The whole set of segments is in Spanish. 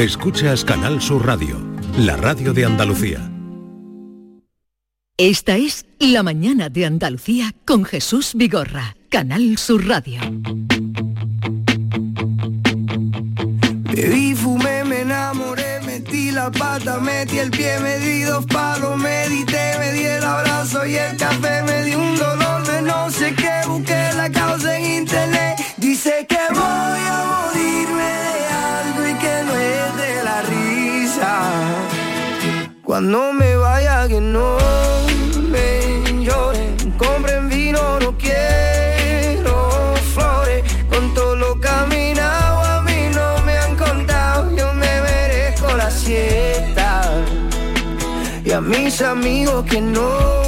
Escuchas Canal Sur Radio, la radio de Andalucía. Esta es La mañana de Andalucía con Jesús Vigorra, Canal Sur Radio. Bebí, fumé, me enamoré, metí la pata, metí el pie, me di dos palos, medité, me di el abrazo y el café, me di un dolor de no sé qué, busqué la causa en internet, dice que voy a morirme Cuando me vaya que no me lloren, compren vino, no quiero flores, con todo lo caminado a mí no me han contado, yo me merezco la siesta. Y a mis amigos que no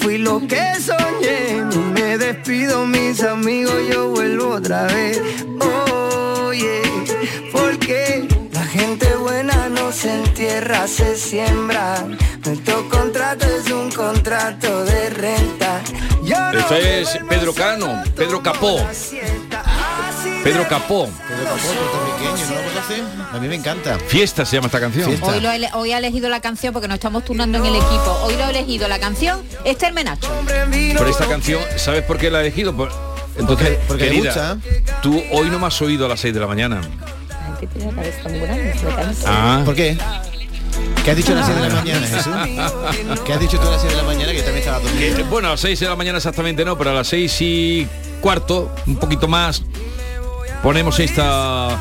fui lo que soñé. Me despido, mis amigos, yo vuelvo otra vez. Se entierra, se siembra. Nuestro contrato es un contrato de renta. No Esto es Pedro Cano, Pedro Capó. Pedro Capó. A mí me encanta. Fiesta se llama esta canción. Hoy, lo he, hoy ha elegido la canción porque nos estamos turnando en el equipo. Hoy lo ha elegido la canción Esther Menacho. Por esta canción, ¿sabes por qué la he elegido? Por- entonces, porque querida, tú hoy no me has oído a las 6 de la mañana. Ah. ¿Por qué? ¿Qué has dicho a las 6 de la mañana, Jesús? ¿Qué has dicho tú a las 6 de la mañana que también estaba Que, durmiendo? bueno, a las 6 de la mañana exactamente no, pero a las 6 y cuarto, un poquito más, ponemos esta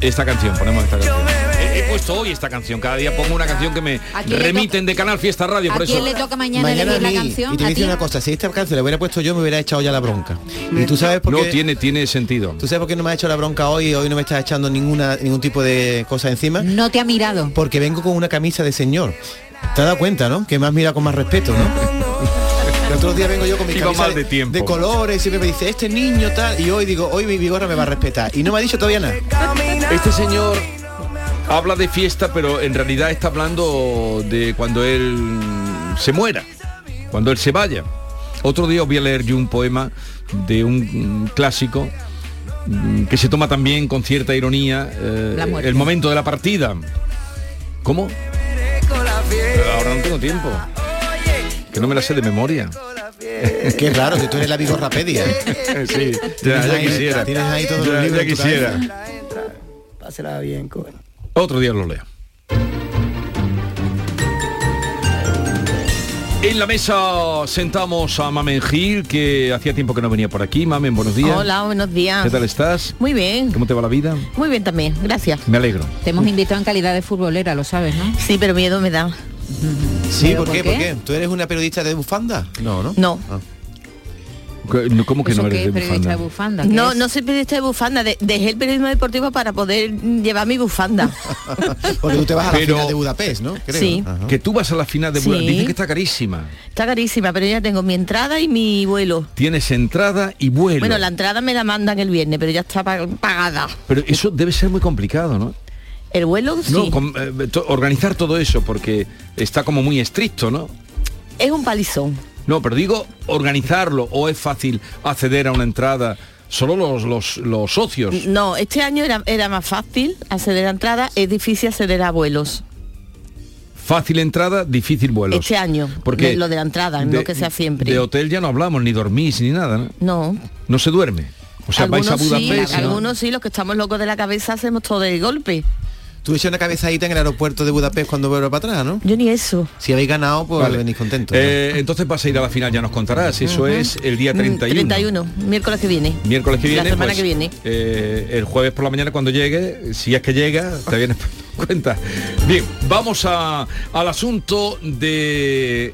esta canción, ponemos esta canción. He, puesto hoy esta canción, cada día pongo una canción que me ¿A quién le remiten de Canal Fiesta Radio, ¿A por eso. le toca mañana, Mañana a elegir la canción? y te voy ¿A ti? una cosa, si esta canción la hubiera puesto yo me hubiera echado ya la bronca. Y tú sabes por No qué tiene tiene sentido. ¿Tú sabes por qué no me ha hecho la bronca hoy y hoy no me estás echando ninguna ningún tipo de cosa encima? No te ha mirado. Porque vengo con una camisa de señor. ¿Te has dado cuenta, no? Que me has mirado con más respeto, ¿no? El otro día vengo yo con mi Iba camisa de colores y siempre me dice, este niño tal, y hoy digo, hoy mi vigorra me va a respetar. Y no me ha dicho todavía nada. Este señor habla de fiesta, pero en realidad está hablando de cuando él se muera, cuando él se vaya. Otro día os voy a leer yo un poema de un clásico mm, que se toma también con cierta ironía eh, el momento de la partida. ¿Cómo? Ahora no tengo tiempo. Que no me la sé de memoria. Qué raro, que tú eres la vigorrapedia. ¿eh? sí, ya, quisiera. Tienes ahí todos Ya- los libros ya quisiera. Pásela bien, coño. Otro día lo leo. En la mesa sentamos a Mamen Gil, que hacía tiempo que no venía por aquí. Mamen, buenos días. Hola, buenos días. ¿Qué tal estás? Muy bien, ¿Cómo te va la vida? muy bien también, gracias. Me alegro. Te hemos invitado en calidad de futbolera, lo sabes, ¿no? Sí, pero miedo me da. Sí, ¿Pero ¿por qué? ¿Por qué? ¿Tú eres una periodista de bufanda? No, ¿no? No. Ah. ¿Cómo que ¿Eso no qué eres es de periodista bufanda? de bufanda? ¿Qué No, es? no soy periodista de bufanda, de- dejé el periodismo deportivo para poder llevar mi bufanda. Porque tú te vas a la Pero- final de Budapest, ¿no? Creo. Sí. Ajá. Que tú vas a la final de Sí. Budapest. Dicen que está carísima. Está carísima, pero ya tengo mi entrada y mi vuelo. Tienes entrada y vuelo. Bueno, la entrada me la mandan el viernes, pero ya está pa- pagada. Pero eso debe ser muy complicado, ¿no? El vuelo sí. No, eh, to- organizar todo eso, porque está como muy estricto, ¿no? Es un palizón. No, pero digo organizarlo o es fácil acceder a una entrada solo los, los, los socios. No, este año era, era más fácil acceder a entrada, es difícil acceder a vuelos. Fácil entrada, difícil vuelos. Este año, Porque de- lo de la entrada, no que sea siempre. De hotel ya no hablamos, ni dormís ni nada, ¿no? No, No se duerme. O sea, vais a algunos sí, Budapest. ¿no? algunos sí, los que estamos locos de la cabeza hacemos todo de golpe. Tú echas una cabezadita en el aeropuerto de Budapest cuando vuelva para atrás, ¿no? Yo ni eso. Si habéis ganado, pues Vale. venís contentos. ¿no? Eh, entonces vas a ir a la final, ya nos contarás. Eso es el día Mm, 31. 31, miércoles que viene. Miércoles que viene. La semana pues, que viene. eh, el jueves por la mañana cuando llegue, si es que llega, te vienes cuenta. Bien, vamos a- al asunto de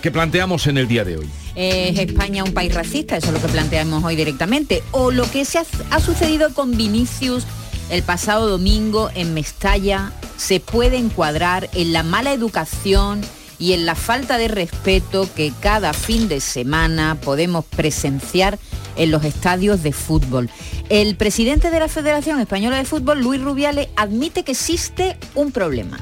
que planteamos en el día de hoy. ¿Es España un país racista? Eso es lo que planteamos hoy directamente. O lo que se ha, ha sucedido con Vinicius el pasado domingo en Mestalla se puede encuadrar en la mala educación y en la falta de respeto que cada fin de semana podemos presenciar en los estadios de fútbol. El presidente de la Federación Española de Fútbol, Luis Rubiales, admite que existe un problema.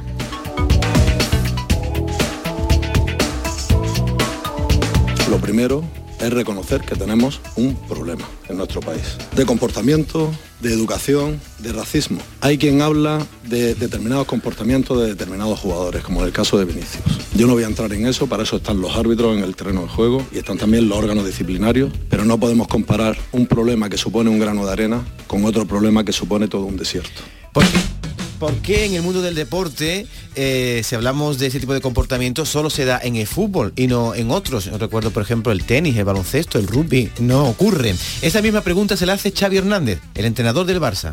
Lo primero es reconocer que tenemos un problema en nuestro país, de comportamiento, de educación, de racismo. Hay quien habla de determinados comportamientos de determinados jugadores, como en el caso de Vinicius. Yo no voy a entrar en eso, para eso están los árbitros en el terreno de juego y están también los órganos disciplinarios, pero no podemos comparar un problema que supone un grano de arena con otro problema que supone todo un desierto. ¿Por qué, por qué en el mundo del deporte, eh, si hablamos de ese tipo de comportamiento, solo se da en el fútbol y no en otros? Recuerdo, por ejemplo, el tenis, el baloncesto, el rugby. No ocurre. Esa misma pregunta se la hace Xavi Hernández, el entrenador del Barça.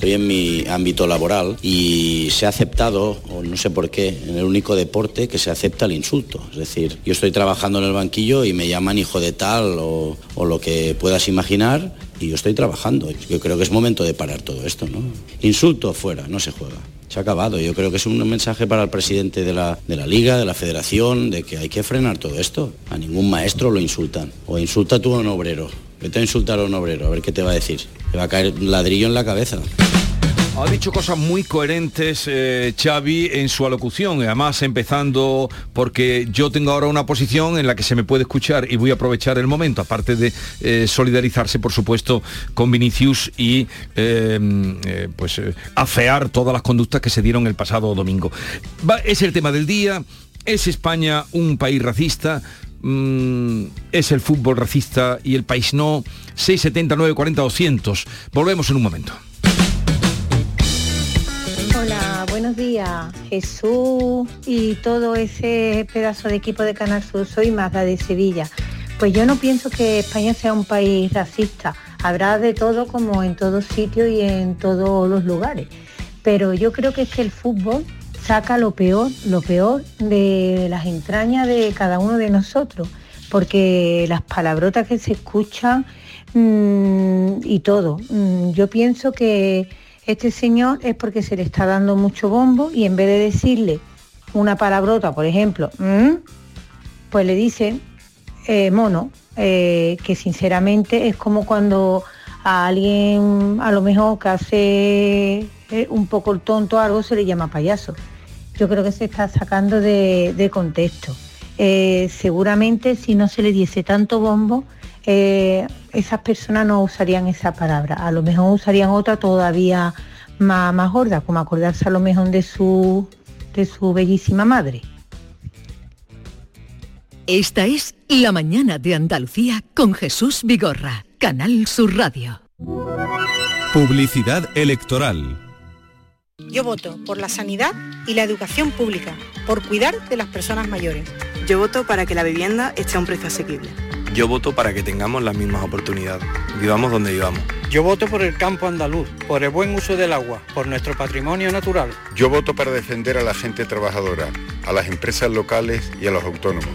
Estoy en mi ámbito laboral y se ha aceptado, o no sé por qué, en el único deporte que se acepta el insulto. Es decir, yo estoy trabajando en el banquillo y me llaman hijo de tal o, lo que puedas imaginar y yo estoy trabajando. Yo creo que es momento de parar todo esto, ¿no? Insulto fuera, no se juega. Se ha acabado. Yo creo que es un mensaje para el presidente de la, de la liga, de la federación, de que hay que frenar todo esto. A ningún maestro lo insultan. O insulta tú a un obrero. Vete a insultar a un obrero, a ver qué te va a decir. Te va a caer ladrillo en la cabeza. Ha dicho cosas muy coherentes eh, Xavi en su alocución, además empezando porque yo tengo ahora una posición en la que se me puede escuchar y voy a aprovechar el momento, aparte de eh, solidarizarse, por supuesto, con Vinicius y eh, eh, pues afear todas las conductas que se dieron el pasado domingo. Es el tema del día, es España un país racista, Mm, es el fútbol racista y el país no, 679 40 200. Volvemos en un momento. Hola, buenos días. Jesús y todo ese pedazo de equipo de Canal Sur. Soy Magda de Sevilla. Pues yo no pienso que España sea un país racista. Habrá de todo como en todos sitios y en todos los lugares. Pero yo creo que es que el fútbol saca lo peor, lo peor de las entrañas de cada uno de nosotros. Porque las palabrotas que se escuchan mm, y todo. Mm, yo pienso que este señor es porque se le está dando mucho bombo y en vez de decirle una palabrota, por ejemplo, "Mm", pues le dicen eh, mono, eh, que sinceramente es como cuando a alguien a lo mejor que hace eh, un poco el tonto algo se le llama payaso. Yo creo que se está sacando de, de contexto. Eh, seguramente si no se le diese tanto bombo, eh, esas personas no usarían esa palabra. A lo mejor usarían otra todavía más, más gorda, como acordarse a lo mejor de su, de su bellísima madre. Esta es La mañana de Andalucía con Jesús Vigorra, Canal Sur Radio. Publicidad electoral. Yo voto por la sanidad y la educación pública, por cuidar de las personas mayores. Yo voto para que la vivienda esté a un precio asequible. Yo voto para que tengamos las mismas oportunidades, vivamos donde vivamos. Yo voto por el campo andaluz, por el buen uso del agua, por nuestro patrimonio natural. Yo voto para defender a la gente trabajadora, a las empresas locales y a los autónomos.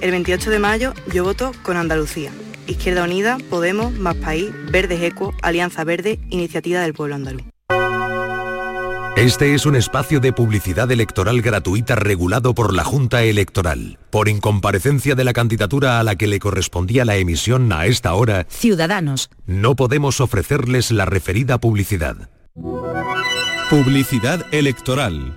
El 28 de mayo yo voto con Andalucía. Izquierda Unida, Podemos, Más País, Verdes Eco, Alianza Verde, Iniciativa del Pueblo Andaluz. Este es un espacio de publicidad electoral gratuita regulado por la Junta Electoral. Por incomparecencia de la candidatura a la que le correspondía la emisión a esta hora, Ciudadanos. no podemos ofrecerles la referida publicidad. Publicidad electoral.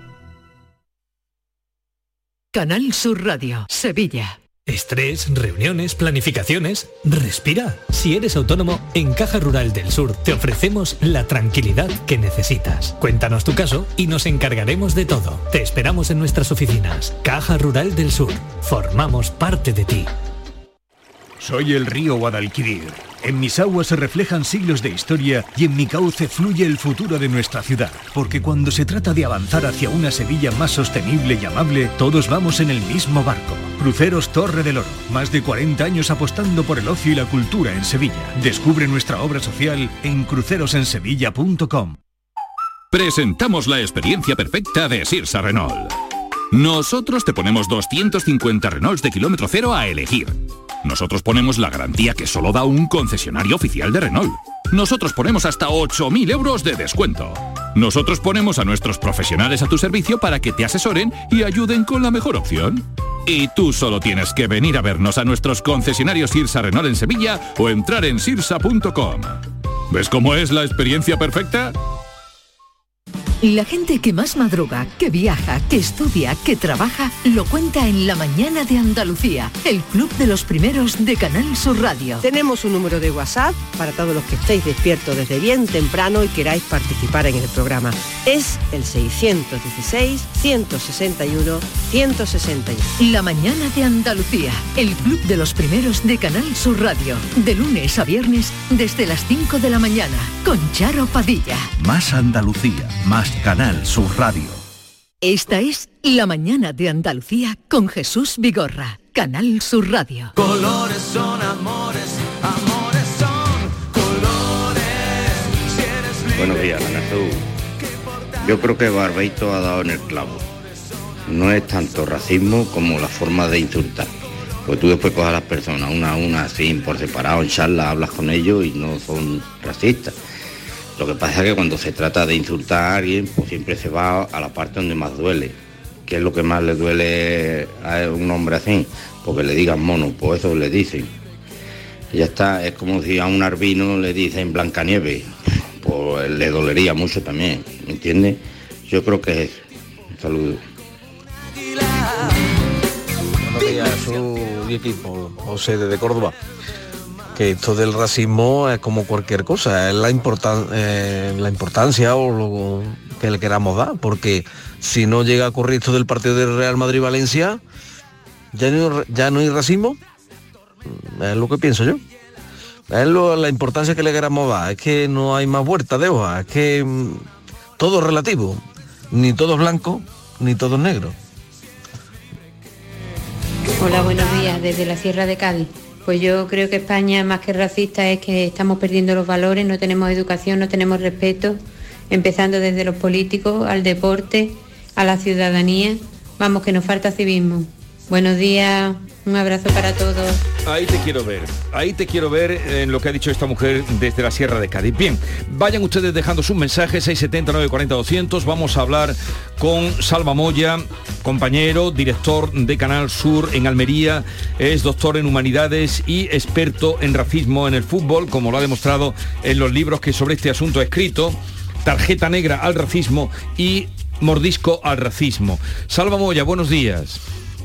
Canal Sur Radio, Sevilla. Estrés, reuniones, planificaciones. Respira. Si eres autónomo, en Caja Rural del Sur te ofrecemos la tranquilidad que necesitas. Cuéntanos tu caso y nos encargaremos de todo. Te esperamos en nuestras oficinas. Caja Rural del Sur. Formamos parte de ti. Soy el río Guadalquivir. En mis aguas se reflejan siglos de historia y en mi cauce fluye el futuro de nuestra ciudad. Porque cuando se trata de avanzar hacia una Sevilla más sostenible y amable, todos vamos en el mismo barco. Cruceros Torre del Oro. Más de 40 años apostando por el ocio y la cultura en Sevilla. Descubre nuestra obra social en crucerosensevilla.com. Presentamos la experiencia perfecta de Sirsa Renault. Nosotros te ponemos 250 Renaults de kilómetro cero a elegir. Nosotros ponemos la garantía que solo da un concesionario oficial de Renault. Nosotros ponemos hasta 8.000 euros de descuento. Nosotros ponemos a nuestros profesionales a tu servicio para que te asesoren y ayuden con la mejor opción. Y tú solo tienes que venir a vernos a nuestros concesionarios Sirsa Renault en Sevilla o entrar en sirsa.com. ¿Ves cómo es la experiencia perfecta? La gente que más madruga, que viaja, que estudia, que trabaja, lo cuenta en La Mañana de Andalucía, el club de los primeros de Canal Sur Radio. Tenemos un número de WhatsApp para todos los que estéis despiertos desde bien temprano y queráis participar en el programa. Es el 616-161-161. La Mañana de Andalucía, el club de los primeros de Canal Sur Radio, de lunes a viernes desde las 5 de la mañana, con Charo Padilla. Más Andalucía, más Canal Sur Radio. Esta es La Mañana de Andalucía con Jesús Vigorra, Canal Sur Radio. Colores son amores, amores son colores. Si eres libre, Buenos días, Ana. Yo creo que Barbeito ha dado en el clavo. No es tanto racismo como la forma de insultar. Pues tú después coges a las personas una a una así por separado en charla, hablas con ellos y no son racistas. Lo que pasa es que cuando se trata de insultar a alguien, pues siempre se va a la parte donde más duele. ¿Qué es lo que más le duele a un hombre así? Porque le digan mono, pues eso le dicen. Y ya está, es como si a un arbino le dicen Blancanieves, pues le dolería mucho también, ¿me entiendes? Yo creo que es eso. Un saludo. Buenos días, su equipo, José desde Córdoba. Esto del racismo es como cualquier cosa, es la, importan- eh, la importancia o lo que le queramos dar, porque si no llega a ocurrir esto del partido del Real Madrid-Valencia, ya no, ya no hay racismo, es lo que pienso yo. Es lo- la importancia que le queramos dar, es que no hay más vuelta de hoja, es que mm, todo es relativo, ni todo es blanco, ni todo es negro. Hola, buenos días, desde la Sierra de Cádiz. Pues yo creo que España, más que racista, es que estamos perdiendo los valores, no tenemos educación, no tenemos respeto, empezando desde los políticos, al deporte, a la ciudadanía. Vamos, que nos falta civismo. Buenos días, un abrazo para todos. Ahí te quiero ver, ahí te quiero ver en lo que ha dicho esta mujer desde la Sierra de Cádiz. Bien, vayan ustedes dejando sus mensajes 670 940 200. Vamos a hablar con Salva Moya, compañero, director de Canal Sur en Almería, es doctor en humanidades y experto en racismo en el fútbol, como lo ha demostrado en los libros que sobre este asunto ha escrito. Tarjeta negra al racismo y mordisco al racismo. Salva Moya, buenos días.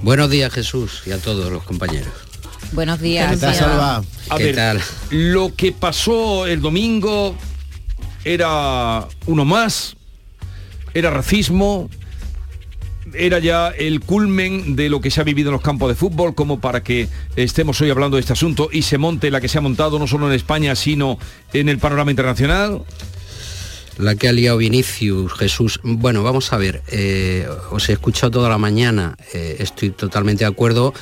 Buenos días Jesús y a todos los compañeros. Buenos días. A ¿Qué ver, tal? lo que pasó el domingo era uno más, era racismo, era ya el culmen de lo que se ha vivido en los campos de fútbol, como para que estemos hoy hablando de este asunto y se monte la que se ha montado no solo en España, sino en el panorama internacional. La que ha liado Vinicius, Jesús. Bueno, vamos a ver, eh, os he escuchado toda la mañana, eh, estoy totalmente de acuerdo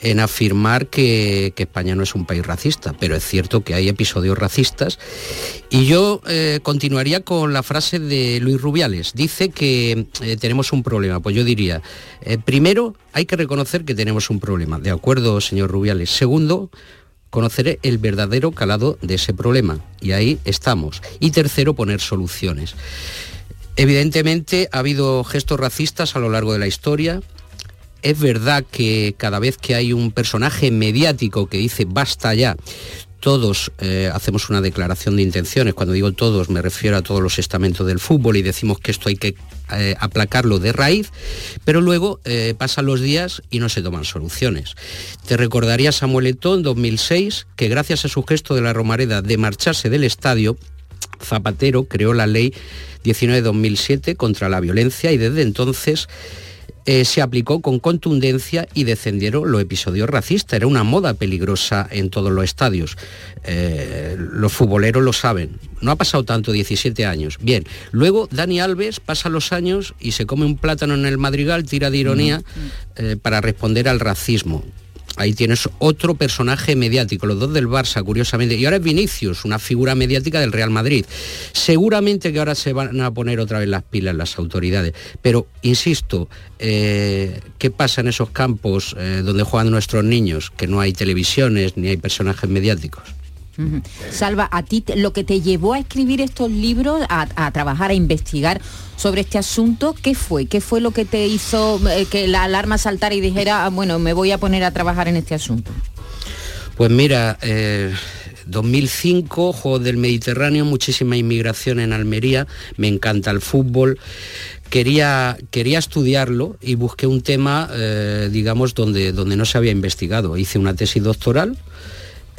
en afirmar que, que España no es un país racista, pero es cierto que hay episodios racistas. Y yo eh, continuaría con la frase de Luis Rubiales. Dice que tenemos un problema. Pues yo diría, primero hay que reconocer que tenemos un problema. De acuerdo, señor Rubiales. Segundo, conocer el verdadero calado de ese problema. Y ahí estamos. Y tercero, poner soluciones. Evidentemente ha habido gestos racistas a lo largo de la historia. Es verdad que cada vez que hay un personaje mediático que dice basta ya, todos eh, hacemos una declaración de intenciones. Cuando digo todos me refiero a todos los estamentos del fútbol y decimos que esto hay que eh, aplacarlo de raíz, pero luego eh, pasan los días y no se toman soluciones. Te recordaría Samuel Eto'o en 2006 que gracias a su gesto de la Romareda de marcharse del estadio, Zapatero creó la ley 19-2007 contra la violencia y desde entonces eh, se aplicó con contundencia y descendieron los episodios racistas. Era una moda peligrosa en todos los estadios. Eh, los futboleros lo saben. No ha pasado tanto, 17 años. Bien, luego Dani Alves pasa los años y se come un plátano en el madrigal, tira de ironía, eh, para responder al racismo. Ahí tienes otro personaje mediático, los dos del Barça, curiosamente, y ahora es Vinicius, una figura mediática del Real Madrid. Seguramente que ahora se van a poner otra vez las pilas las autoridades, pero insisto, eh, ¿qué pasa en esos campos eh, donde juegan nuestros niños? Que no hay televisiones ni hay personajes mediáticos. Salva, a ti lo que te llevó a escribir estos libros, a, trabajar, a investigar sobre este asunto, ¿qué fue? ¿Qué fue lo que te hizo eh, que la alarma saltara y dijera, "Ah, bueno, me voy a poner a trabajar en este asunto? Pues mira, eh, 2005, Juegos del Mediterráneo, muchísima inmigración en Almería, me encanta el fútbol. Quería, quería estudiarlo y busqué un tema, eh, digamos, donde, donde no se había investigado. Hice una tesis doctoral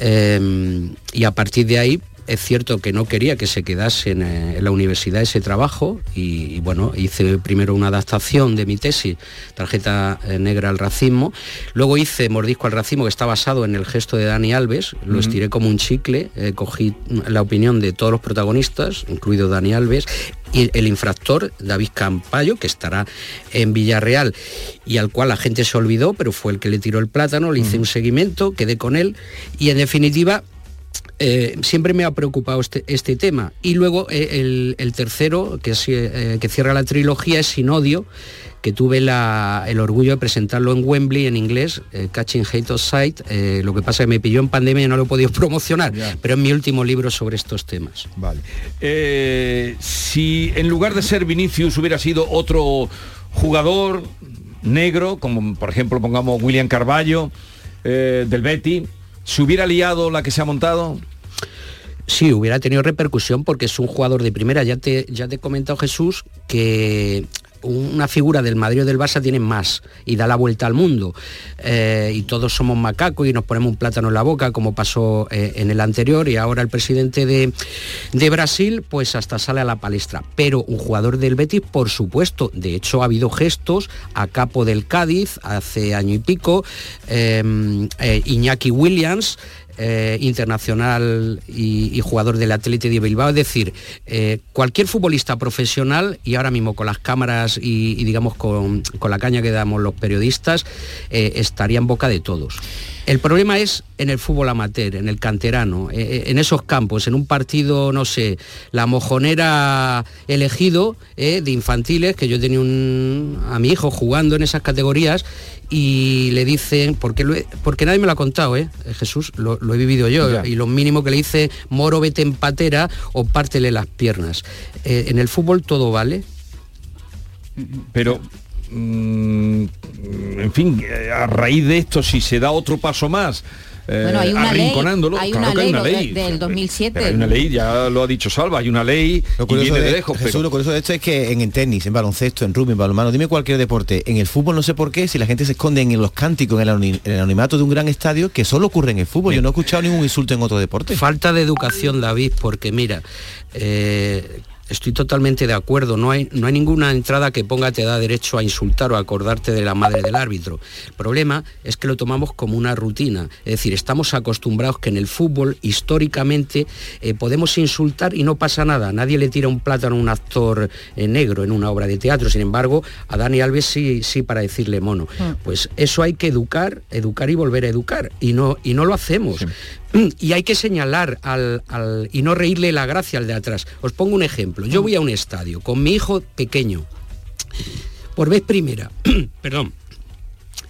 eh, y a partir de ahí es cierto que no quería que se quedase en, eh, en la universidad ese trabajo y, y, bueno, hice primero una adaptación de mi tesis, Tarjeta eh, Negra al Racismo, luego hice Mordisco al Racismo que está basado en el gesto de Dani Alves, lo estiré como un chicle, eh, cogí la opinión de todos los protagonistas, incluido Dani Alves, y el infractor David Campayo, que estará en Villarreal y al cual la gente se olvidó, pero fue el que le tiró el plátano, le hice un seguimiento, quedé con él y en definitiva eh, siempre me ha preocupado este, este tema. Y luego eh, el, el tercero, que, es, eh, que cierra la trilogía, es Sin Odio, que tuve la- el orgullo de presentarlo en Wembley en inglés, eh, Catching Hate of Sight. Eh, lo que pasa es que me pilló en pandemia y no lo he podido promocionar, pero es mi último libro sobre estos temas. Vale. Eh, si en lugar de ser Vinicius hubiera sido otro jugador negro, como por ejemplo pongamos William Carballo del Betty, ¿se hubiera liado la que se ha montado? Sí, hubiera tenido repercusión porque es un jugador de primera. Ya te, ya te he comentado, Jesús, que una figura del Madrid o del Barça tiene más y da la vuelta al mundo. Eh, y todos somos macacos y nos ponemos un plátano en la boca, como pasó eh, en el anterior, y ahora el presidente de, de Brasil, pues hasta sale a la palestra. Pero un jugador del Betis, por supuesto, de hecho ha habido gestos a capo del Cádiz hace año y pico, eh, eh, Iñaki Williams, eh, internacional y, jugador del Atlético de Bilbao. Es decir, eh, cualquier futbolista profesional y ahora mismo con las cámaras y, y digamos con, con la caña que damos los periodistas, eh, estaría en boca de todos. El problema es en el fútbol amateur, en el canterano, eh, eh, en esos campos, en un partido, no sé, la mojonera elegido eh, de infantiles, que yo tenía un, a mi hijo jugando en esas categorías y le dicen, porque, lo he- porque nadie me lo ha contado, ¿eh? Jesús, lo, lo he vivido yo, Ya. y lo mínimo que le dice, moro, vete en patera o pártele las piernas. Eh, en el fútbol todo vale. Pero, en fin, a raíz de esto, si se da otro paso más, eh, Bueno, hay una ley, arrinconándolo, hay claro una que hay ley, una ley. del 2007. Pero hay una ley, ya lo ha dicho Salva, hay una ley Lo y curioso, viene de, de, lejos. Jesús, pero- lo curioso de esto es que en el tenis, en baloncesto, en rugby, en balonmano, dime cualquier deporte, en el fútbol no sé por qué, si la gente se esconde en los cánticos, en el, anoni- en el anonimato de un gran estadio, que solo ocurre en el fútbol. Yo no he escuchado ningún insulto en otro deporte. Falta de educación, David, porque mira, eh, estoy totalmente de acuerdo, no hay, no hay ninguna entrada que ponga te da derecho a insultar o a acordarte de la madre del árbitro. El problema es que lo tomamos como una rutina, es decir, estamos acostumbrados que en el fútbol históricamente eh, podemos insultar y no pasa nada, nadie le tira un plátano a un actor eh, negro en una obra de teatro, sin embargo, a Dani Alves sí, sí para decirle mono. Pues eso hay que educar, educar y volver a educar, y no, y no lo hacemos. Y hay que señalar al, al- y no reírle la gracia al de atrás. Os pongo un ejemplo. Yo voy a un estadio con mi hijo pequeño, por vez primera, perdón,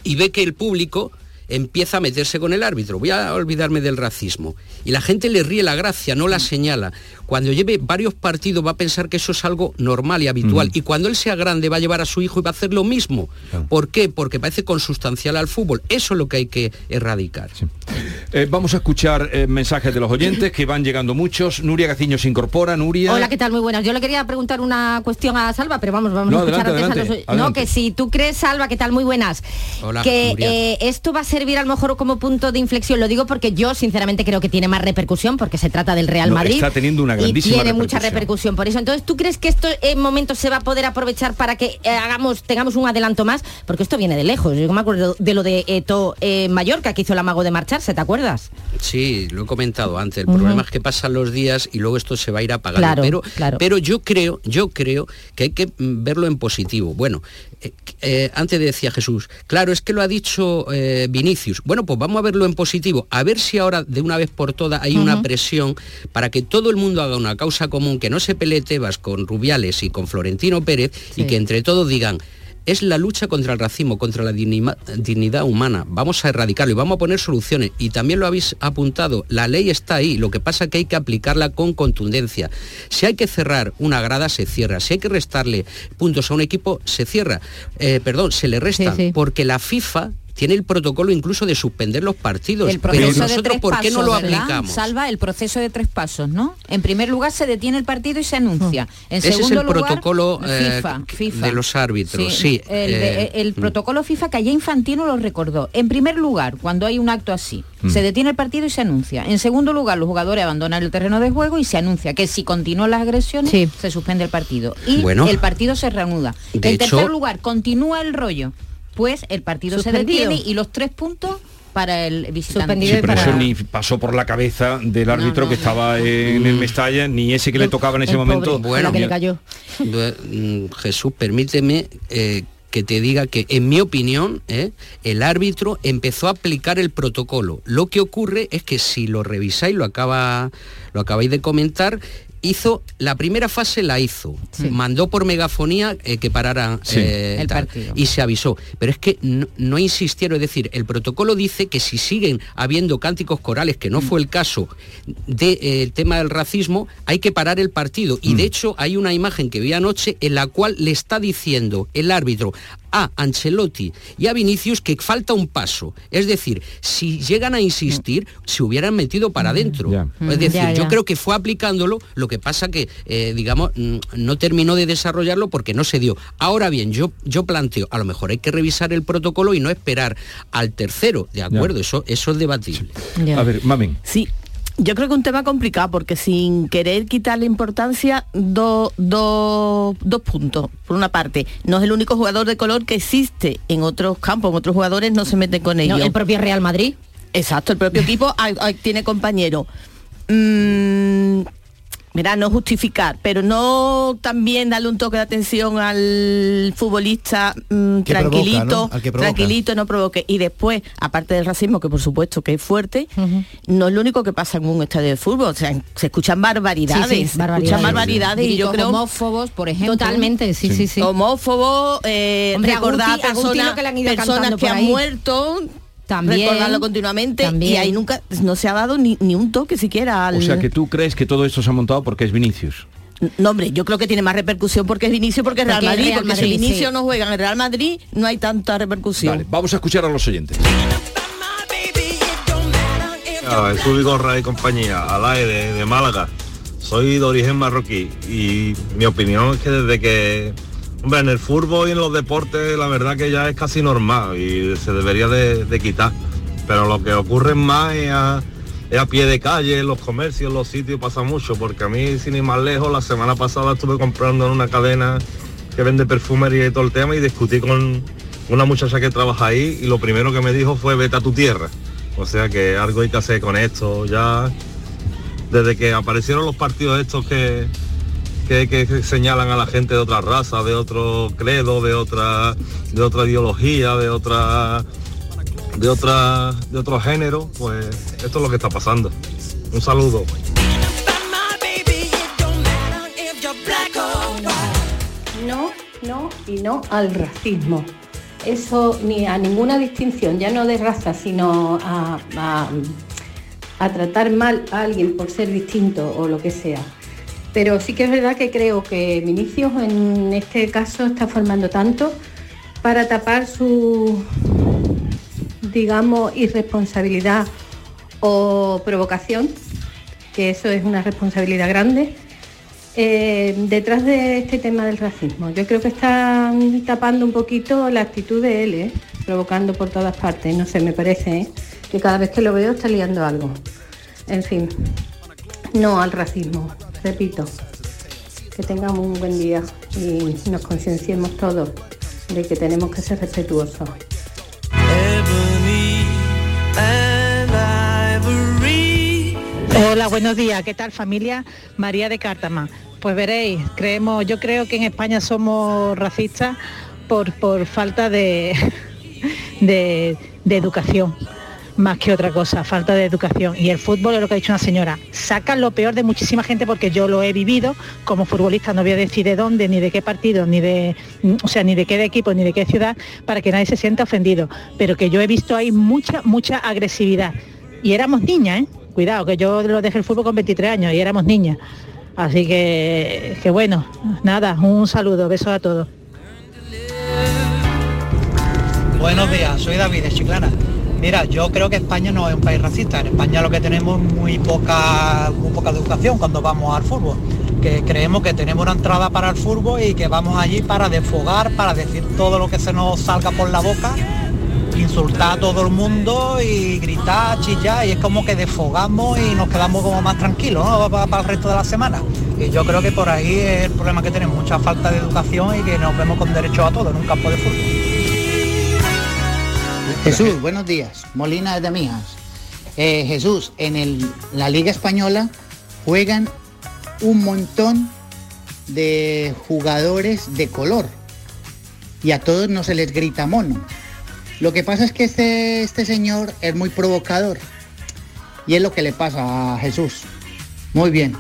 y ve que el público empieza a meterse con el árbitro. Voy a olvidarme del racismo. Y la gente le ríe la gracia, no la señala. Cuando lleve varios partidos va a pensar que eso es algo normal y habitual. Ujú. Y cuando él sea grande va a llevar a su hijo y va a hacer lo mismo. ¿Por qué? Porque parece consustancial al fútbol. Eso es lo que hay que erradicar. Eh, vamos a escuchar eh, mensajes de los oyentes que van llegando muchos. Nuria Gaciño se incorpora. Nuria. Hola, ¿qué tal? Muy buenas. Yo le quería preguntar una cuestión a Salva, pero vamos, vamos No, a escuchar adelante, antes adelante, a los... No, que si tú crees, Salva, ¿qué tal? Muy buenas. Hola, que Nuria. eh, esto va a servir a lo mejor como punto de inflexión. Lo digo porque yo, sinceramente, creo que tiene más repercusión porque se trata del Real No, Madrid. está teniendo una y grandísima tiene mucha repercusión. por eso. Entonces, ¿tú crees que esto en momentos se va a poder aprovechar para que eh, hagamos, tengamos un adelanto más? Porque esto viene de lejos. Yo me acuerdo de lo de Eto en Mallorca, que hizo el amago de marcharse, ¿te acuerdas? Sí, lo he comentado antes. El Ujú. problema es que pasan los días y luego esto se va a ir apagando. Claro, pero, claro. pero yo creo, yo creo que hay que mm, verlo en positivo. Bueno, eh, eh, antes decía Jesús, claro, es que lo ha dicho eh, Vinicius Bueno, pues vamos a verlo en positivo, a ver si ahora de una vez por todas hay una presión para que todo el mundo haga una causa común, que no se pelee Tebas con Rubiales y con Florentino Pérez y que entre todos digan, es la lucha contra el racismo, contra la dignidad humana. Vamos a erradicarlo y vamos a poner soluciones. Y también lo habéis apuntado, la ley está ahí, lo que pasa es que hay que aplicarla con contundencia. Si hay que cerrar una grada, se cierra. Si hay que restarle puntos a un equipo, se cierra. Eh, perdón, se le resta, Sí, sí. porque la FIFA tiene el protocolo incluso de suspender los partidos. El Pero proceso de nosotros, tres ¿por qué no pasos, lo ¿verdad? aplicamos? Salva el proceso de tres pasos, ¿no? En primer lugar se detiene el partido y se anuncia. En Ese es segundo el lugar, protocolo eh, FIFA, de los árbitros, sí. El, de- eh, el mm. protocolo FIFA que allá Infantino lo recordó. En primer lugar, cuando hay un acto así, Mm. se detiene el partido y se anuncia. En segundo lugar, los jugadores abandonan el terreno de juego y se anuncia que si continúan las agresiones, se suspende el partido. Y Bueno. el partido se reanuda. De en hecho- tercer lugar, continúa el rollo. Pues el partido Suspendido. se detiene y los tres puntos para el visitante. Sí, pero eso ni pasó por la cabeza del árbitro que estaba en el Mestalla, ni ese que le tocaba en ese momento. Bueno, Bu- mm, Jesús, permíteme eh, que te diga que, en mi opinión, eh, el árbitro empezó a aplicar el protocolo. Lo que ocurre es que si lo revisáis, lo acaba, lo acabáis de comentar, hizo la primera fase la hizo mandó por megafonía eh, que pararan Sí. eh, El tal, partido. y se avisó pero es que no, no insistieron es decir el protocolo dice que si siguen habiendo cánticos corales que Mm. no fue el caso del tema del racismo hay que parar el partido y Mm. de hecho hay una imagen que vi anoche en la cual le está diciendo el árbitro a Ancelotti y a Vinicius que falta un paso. Es decir si llegan a insistir se hubieran metido para adentro. Mm, es decir ya, yo creo que fue aplicándolo lo que pasa que eh, digamos mm, no terminó de desarrollarlo porque no se dio. Ahora bien yo yo planteo a lo mejor hay que revisar el protocolo y no esperar al tercero. De acuerdo eso eso es debatible. A ver, mamen. Sí, yo creo que es un tema complicado porque sin querer quitarle importancia, do- do- dos puntos. Por una parte, no es el único jugador de color que existe en otros campos, en otros jugadores no se meten con ellos. el propio Real Madrid. Exacto, el propio equipo hay- hay- tiene compañero. Mm, Mira, no justificar, pero no también darle un toque de atención al futbolista mm, provoca, tranquilito, tranquilito, no provoque. Y después, aparte del racismo, que por supuesto que es fuerte, no es lo único que pasa en un estadio de fútbol. O sea, se escuchan barbaridades, Sí, sí, se barbaridades. escuchan barbaridades y yo creo homófobos, por ejemplo. Totalmente, sí, sí, sí. Homófobos, eh, Hombre, recordar a personas, que han personas que muerto. También, recordarlo continuamente y ahí nunca no se ha dado ni, ni un toque siquiera al O sea que tú crees que todo esto se ha montado porque es Vinicius. No, hombre, yo creo que tiene más repercusión porque es Vinicio, porque es Real Madrid, Real porque Madrid, si Vinicio sí. no juega en el Real Madrid, no hay tanta repercusión. Vale, vamos a escuchar a los oyentes. Ah, Vigorra y compañía, Alae de, de Málaga. Soy de origen marroquí y mi opinión es que desde que, hombre, en el fútbol y en los deportes la verdad que ya es casi normal y se debería de, quitar. Pero lo que ocurre más es a, es a pie de calle, en los comercios, en los sitios pasa mucho, porque a mí sin ir más lejos, la semana pasada estuve comprando en una cadena que vende perfumería y todo el tema y discutí con una muchacha que trabaja ahí y lo primero que me dijo fue vete a tu tierra. O sea que algo hay que hacer con esto. Ya desde que aparecieron los partidos estos que, que, señalan a la gente de otra raza, de otro credo, de otra, de otra ideología, de otra de otra de otro género, pues esto es lo que está pasando. Un saludo. No, no y no al racismo. Eso ni a ninguna distinción, ya no de raza, sino a tratar mal a alguien por ser distinto o lo que sea. Pero sí que es verdad que creo que Vinicius en este caso está formando tanto para tapar su, digamos, irresponsabilidad o provocación, que eso es una responsabilidad grande, eh, detrás de este tema del racismo. Yo creo que están tapando un poquito la actitud de él, ¿eh? provocando por todas partes. No sé, me parece ¿eh? que cada vez que lo veo está liando algo. En fin, no al racismo, repito. Que tengamos un buen día y nos concienciemos todos de que tenemos que ser respetuosos. Hola, buenos días. ¿Qué tal familia? María de Cártama. Pues veréis, creemos, yo creo que en España somos racistas por, por falta de, de, de educación más que otra cosa, falta de educación. Y el fútbol es lo que ha dicho una señora, sacan lo peor de muchísima gente porque yo lo he vivido como futbolista, no voy a decir de dónde, ni de qué partido, ni de, o sea, ni de qué equipo, ni de qué ciudad, para que nadie se sienta ofendido. Pero que yo he visto ahí mucha, mucha agresividad. Y éramos niñas, ¿eh? Cuidado, que yo lo dejé el fútbol con 23 años y éramos niñas. Así que, que bueno, nada, un saludo, besos a todos. Buenos días, soy David de Chiclana. Mira, yo creo que España no es un país racista. En España lo que tenemos es muy poca, muy poca educación cuando vamos al fútbol. Que creemos que tenemos una entrada para el fútbol y que vamos allí para desfogar, para decir todo lo que se nos salga por la boca, insultar a todo el mundo y gritar, chillar, y es como que desfogamos y nos quedamos como más tranquilos para, para el resto de la semana. Y yo creo que por ahí es el problema que tenemos, mucha falta de educación y que nos vemos con derecho a todo en un campo de fútbol. Jesús, buenos días. Molina de Mijas. Eh, Jesús, en la Liga Española juegan un montón de jugadores de color y a todos no se les grita mono. Lo que pasa es que este, este señor es muy provocador y es lo que le pasa a Jesús. Muy bien.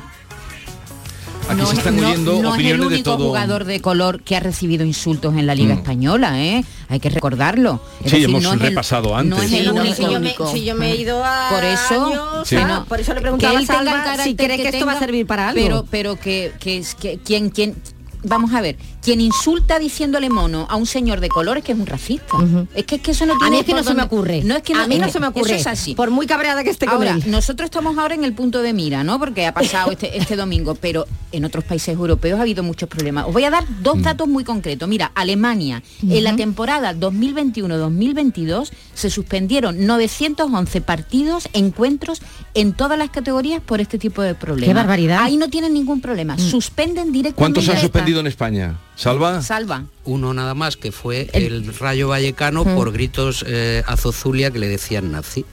Aquí se es- están oyendo no es el opiniones de único todo. jugador de color que ha recibido insultos en la Liga Mm. Española, ¿eh? Hay que recordarlo. Es Sí, decir, hemos no el- repasado antes. No es el Sí, no, único. si yo me- si yo me he ido a Por eso, años, sí. ah, por eso le preguntaba a Salva el si cree que esto va a servir para algo. Pero, pero que, que, que quien, quien, vamos a ver, quien insulta diciéndole mono a un señor de color es que es un racista. Es que, es que eso no A tiene mí es que no se me ocurre. No es que A mí no se me ocurre. Eso es así. Por muy cabreada que esté con Ahora, él. nosotros estamos ahora en el punto de mira, ¿no? Porque ha pasado este, este domingo, pero en otros países europeos ha habido muchos problemas. Os voy a dar dos Mm. datos muy concretos. Mira, Alemania, en la temporada 2021-2022 se suspendieron 911 partidos, encuentros en todas las categorías por este tipo de problemas. Qué barbaridad. Ahí no tienen ningún problema. Suspenden directamente. ¿Cuántos han suspendido en España? ¿Salva? Salva. Uno nada más, que fue el, Rayo Vallecano Mm. por gritos eh, a Zozulia que le decían nazi.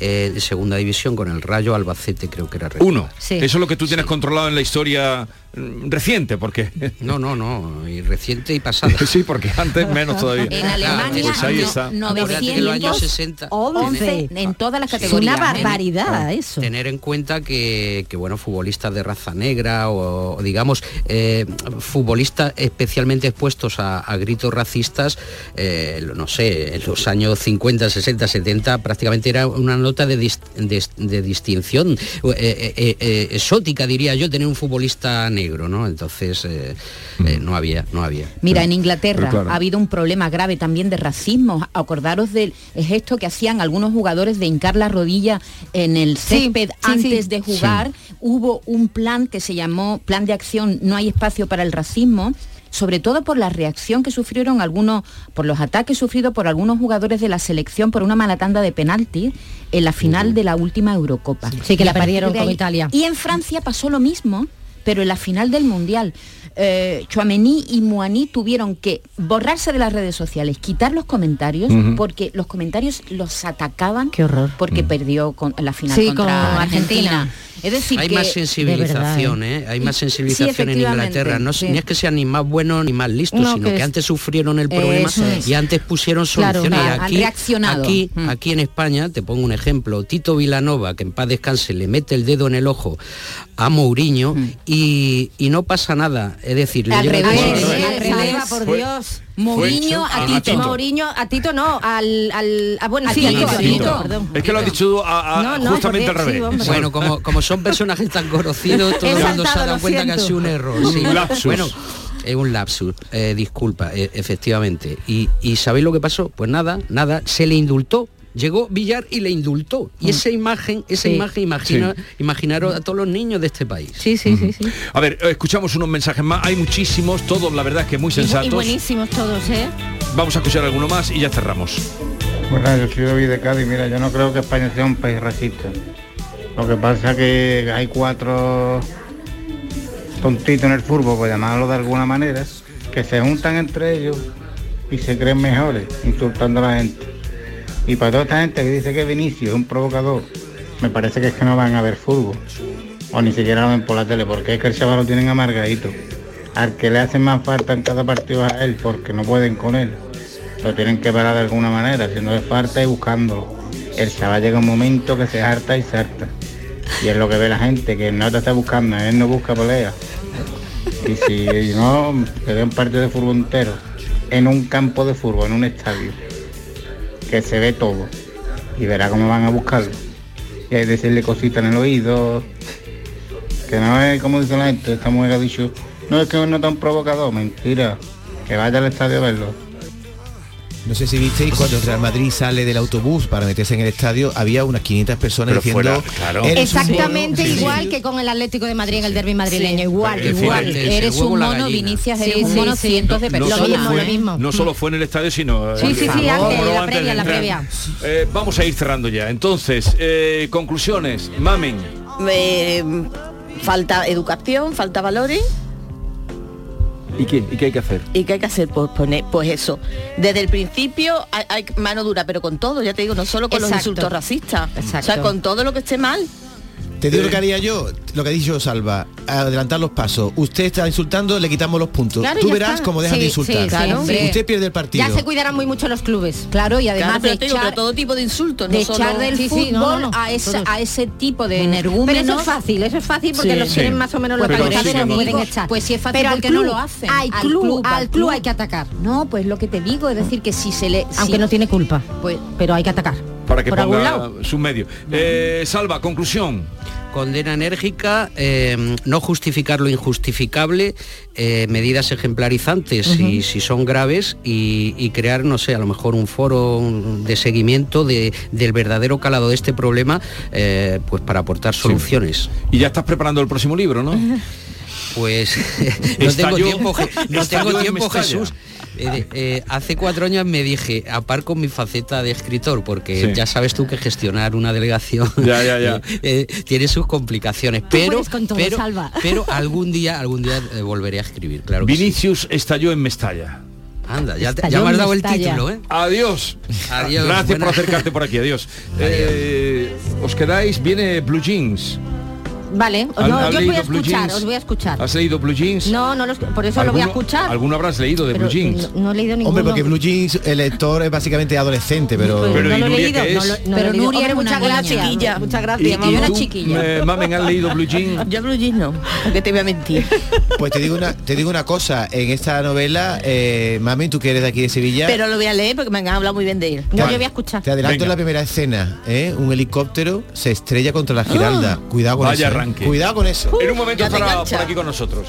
Eh, de segunda división con el Rayo Albacete, creo que era. Uno. Eso es lo que tú tienes controlado en la historia reciente, porque... No, no, no, y reciente y pasada. sí, porque antes menos todavía. En Alemania, Pues ahí no- está. En años 60 11 en todas las categorías. una barbaridad eso. Tener en cuenta que, que, bueno, futbolistas de raza negra o, o digamos, eh, futbolistas especialmente expuestos a, a gritos racistas, eh, no sé, en los años 50, 60, 70 prácticamente era una nota de, de- de distinción eh, eh, eh, eh, exótica, diría yo, tener un futbolista negro, ¿no? Entonces eh, eh, no había, no había. Mira, en Inglaterra claro. ha habido un problema grave también de racismo. Acordaros del gesto que hacían algunos jugadores de hincar la rodilla en el césped sí, antes sí. de jugar. Hubo un plan que se llamó Plan de Acción No hay espacio para el racismo sobre todo por la reacción que sufrieron algunos, por los ataques sufridos por algunos jugadores de la selección por una mala tanda de penaltis en la final de la última Eurocopa. Sí, que Y la perdieron con Italia. Y en Francia pasó lo mismo, pero en la final del Mundial. Eh, Chouameni y Moani tuvieron que borrarse de las redes sociales, quitar los comentarios, porque los comentarios los atacaban Qué horror. porque perdió con, la final Sí, contra con Argentina. Argentina. Es decir, hay que- más sensibilización, ¿eh? hay más sensibilización en Inglaterra. No, sí. ni es que sean ni más buenos ni más listos, No, sino que que, es- antes sufrieron el problema Eso es. y antes pusieron Claro, soluciones. han- han aquí, reaccionado. Aquí, Mm. aquí en España, te pongo un ejemplo, Tito Vilanova, que en paz descanse, le mete el dedo en el ojo a Mourinho y, y no pasa nada. Es decir, le Al revés, por Fue- Dios. Mourinho fue- a a Tito. Tito. Mourinho, a Tito no, al, al a, bueno, A sí, a Tito, Tito, a a Tito, Tito. perdón. Es que lo ha dicho a- a- No, no, justamente al sí, revés. Bueno, como, como son personajes tan conocidos, todo el mundo se ha dado cuenta que ha sido un error. Un sí. lapsus. Bueno, es un lapsus, eh, disculpa, eh, efectivamente. Y, y ¿sabéis lo que pasó? Pues nada, nada, se le indultó. Llegó Villar y le indultó. Y esa imagen, esa Sí. imagen, imagina, Sí. imaginaros a todos los niños de este país. Sí, sí, sí, sí. A ver, eh, escuchamos unos mensajes más. Hay muchísimos, todos la verdad es que muy Y, bu- y sensatos. buenísimos todos, ¿eh? Vamos a escuchar alguno más y ya cerramos. Bueno, yo soy David de Cádiz. Mira, yo no creo que España sea un país racista. Lo que pasa que hay cuatro tontitos en el fútbol, por llamarlo de alguna manera, que se juntan entre ellos y se creen mejores, insultando a la gente. Y para toda esta gente que dice que Vinicio es un provocador, me parece que es que no van a ver fútbol. O ni siquiera lo ven por la tele, porque es que el chaval lo tienen amargadito. Al que le hacen más falta en cada partido a él, porque no pueden con él. Lo tienen que parar de alguna manera, es falta y buscándolo. El chaval llega un momento que se harta y se harta. Y es lo que ve la gente, que no te está buscando, él no busca pelea. Y si no, se ve un partido de fútbol entero, en un campo de fútbol, en un estadio, que se ve todo. Y verá cómo van a buscarlo. Y decirle cositas en el oído. Que no es como dice la gente, esta mujer ha dicho, no es que no tan provocador, mentira. Que vaya al estadio a verlo. No sé si visteis cuando el Real Madrid sale del autobús para meterse en el estadio, había unas 500 personas Pero diciendo fuera, claro. "Eres un Exactamente mono". Sí, sí. igual que con el Atlético de Madrid en el derby madrileño, igual, igual. Eres un mono. Vinicius, eres Sí, un sí, mono, sí. cientos de No personas. solo, mismo, fue, lo mismo. no solo fue en el estadio, sino... Sí, sí, sí, antes, no, la previa, la previa. Eh, vamos a ir cerrando ya. Entonces, eh, conclusiones. Mamen. Eh, falta educación, falta valores ¿Y qué, ¿Y qué hay que hacer? ¿Y qué hay que hacer? Pues poner, pues eso. Desde el principio hay, hay mano dura, pero con todo, ya te digo, no solo con los insultos racistas. O sea, con todo lo que esté mal. Te digo lo que haría yo, lo que ha dicho Salva, adelantar los pasos. Usted está insultando, le quitamos los puntos. Claro, Tú verás está. cómo dejan Sí, de insultar. sí, claro. Usted pierde el partido. Ya se cuidarán muy mucho los clubes. Claro, y además Claro, pero de digo, echar, pero todo tipo de insultos, de no echar solo- del Sí, fútbol sí, no, no, a, ese, todos. a ese tipo de Pero energúmenos. eso es fácil, eso es fácil porque Sí. los Sí. tienen más o menos Pero localizados no. pueden echar. Pues sí es fácil Pero al porque club, no lo hacen. Al club, club, al al club club. hay que atacar. No, pues lo que te digo, es decir, que si se le... Aunque si- no tiene culpa. Pues Pero hay que atacar. Para que ponga su medio. Eh, Salva, conclusión. Condena enérgica, eh, no justificar lo injustificable, eh, medidas ejemplarizantes si, si son graves y, y crear, no sé, a lo mejor un foro de seguimiento de- del verdadero calado de este problema, eh, pues para aportar soluciones. Y ya estás preparando el próximo libro, ¿no? Pues no Estalló- tengo tiempo, no tengo en tiempo. Jesús. Eh, eh, hace cuatro años me dije, apar con mi faceta de escritor, porque Sí. ya sabes tú que gestionar una delegación Ya, ya, ya. eh, eh, tiene sus complicaciones. Pero, todo, pero, Salva. pero algún día, algún día eh, volveré a escribir, claro. sí. Vinicius estalló en Mestalla. Anda, ya, te- ya me has dado el título, ¿eh? Adiós. Adiós, Gracias buena- por acercarte por aquí. Adiós. Eh, os quedáis, viene Blue Jeans. Vale, ¿Han- no, yo os voy a escuchar, Jeans? os voy a escuchar. ¿Has leído Blue Jeans? No, no, los- por eso lo voy a ¿Alguno- escuchar. ¿Alguno habrás leído de pero Blue Jeans? No, no he leído ninguno. Hombre, porque Blue Jeans, el lector es básicamente adolescente, pero... Pero no ¿y lo he Nuria leído. qué No lo- Pero. Nuria es una muchas gracias. Chiquilla. Muchas ¿Y, gracias. y mamá. tú, eh, Mamen, has leído Blue Jeans? Yo Blue Jeans no, porque te voy a mentir. Pues te digo una, te digo una cosa, en esta novela, eh, Mami, tú que eres de aquí de Sevilla, Pero lo voy a leer porque me han hablado muy bien de él. No, yo voy a escuchar. te adelanto Venga. en la primera escena, ¿eh? un helicóptero se estrella contra la Giralda. Cuidado con eso. Arranque. Cuidado con eso. En un momento estará por aquí con nosotros.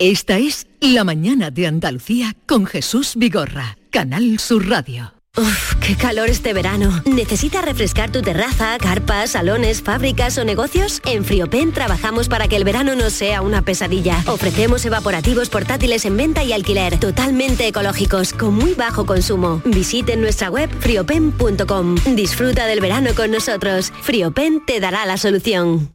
Esta es La mañana de Andalucía con Jesús Vigorra, Canal Sur Radio. Uf, qué calor este verano. ¿Necesitas refrescar tu terraza, carpas, salones, fábricas o negocios? En Friopen trabajamos para que el verano no sea una pesadilla. Ofrecemos evaporativos portátiles en venta y alquiler, totalmente ecológicos, con muy bajo consumo. Visite nuestra web friopen.com. Disfruta del verano con nosotros. Friopen te dará la solución.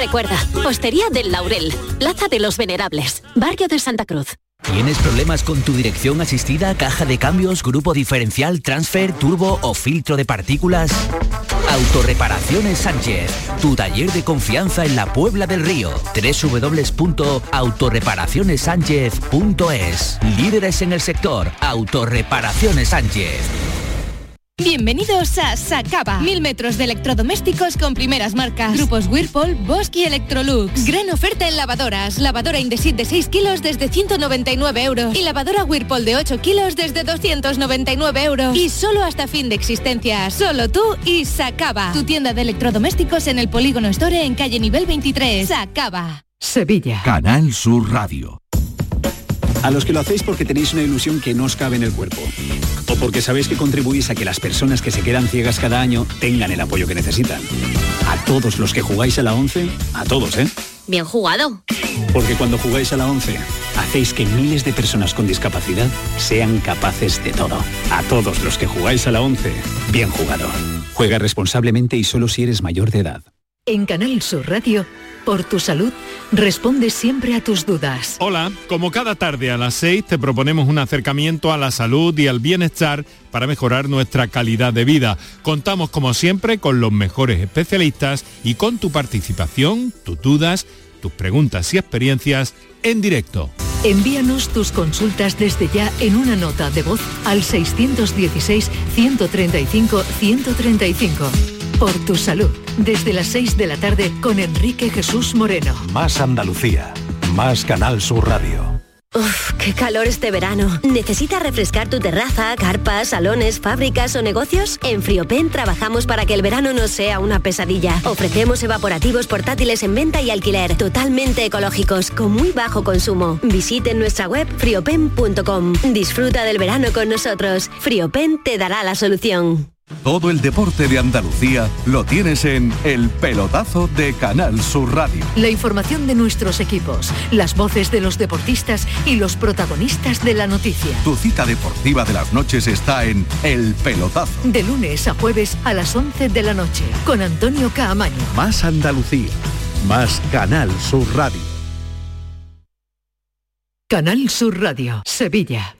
Recuerda, Hostería del Laurel, Plaza de los Venerables, Barrio de Santa Cruz. ¿Tienes problemas con tu dirección asistida, caja de cambios, grupo diferencial, transfer, turbo o filtro de partículas? Autorreparaciones Sánchez, tu taller de confianza en la Puebla del Río. www.autorreparacionessánchez.es Líderes en el sector, Autorreparaciones Sánchez. Bienvenidos a Sacaba. Mil metros de electrodomésticos con primeras marcas. Grupos Whirlpool, Bosch y Electrolux. Gran oferta en lavadoras. Lavadora Indesit de 6 kilos desde 199 euros. Y lavadora Whirlpool de 8 kilos desde 299 euros. Y solo hasta fin de existencia. Solo tú y Sacaba. Tu tienda de electrodomésticos en el Polígono Store en calle nivel 23. Sacaba. Sevilla. Canal Sur Radio. A los que lo hacéis porque tenéis una ilusión que no os cabe en el cuerpo. O porque sabéis que contribuís a que las personas que se quedan ciegas cada año tengan el apoyo que necesitan. A todos los que jugáis a la 11, a todos, ¿eh? Bien jugado. Porque cuando jugáis a la 11, hacéis que miles de personas con discapacidad sean capaces de todo. A todos los que jugáis a la 11, bien jugado. Juega responsablemente y solo si eres mayor de edad. En Canal Sur Radio, por tu salud, responde siempre a tus dudas. Hola, como cada tarde a las 6 te proponemos un acercamiento a la salud y al bienestar para mejorar nuestra calidad de vida. Contamos como siempre con los mejores especialistas y con tu participación, tus dudas, tus preguntas y experiencias en directo. Envíanos tus consultas desde ya en una nota de voz al 616-135-135. Por tu salud, desde las 6 de la tarde con Enrique Jesús Moreno. Más Andalucía, más Canal Sur Radio. Uf, qué calor este verano. ¿Necesitas refrescar tu terraza, carpas, salones, fábricas o negocios? En Friopen trabajamos para que el verano no sea una pesadilla. Ofrecemos evaporativos portátiles en venta y alquiler, totalmente ecológicos, con muy bajo consumo. Visite nuestra web friopen.com. Disfruta del verano con nosotros. Friopen te dará la solución. Todo el deporte de Andalucía lo tienes en El Pelotazo de Canal Sur Radio. La información de nuestros equipos, las voces de los deportistas y los protagonistas de la noticia. Tu cita deportiva de las noches está en El Pelotazo. De lunes a jueves a las 11 de la noche con Antonio Caamaño. Más Andalucía, más Canal Sur Radio. Canal Sur Radio, Sevilla.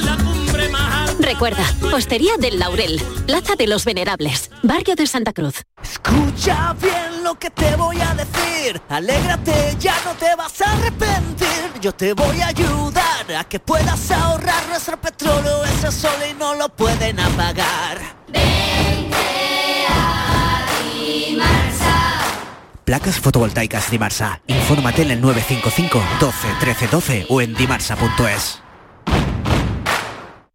Recuerda, Hostería del Laurel, Plaza de los Venerables, Barrio de Santa Cruz. Escucha bien lo que te voy a decir. Alégrate, ya no te vas a arrepentir. Yo te voy a ayudar a que puedas ahorrar nuestro petróleo, ese sol y no lo pueden apagar. Placas fotovoltaicas Dimarsa. Infórmate en el 955 12 13 12 o en dimarsa.es.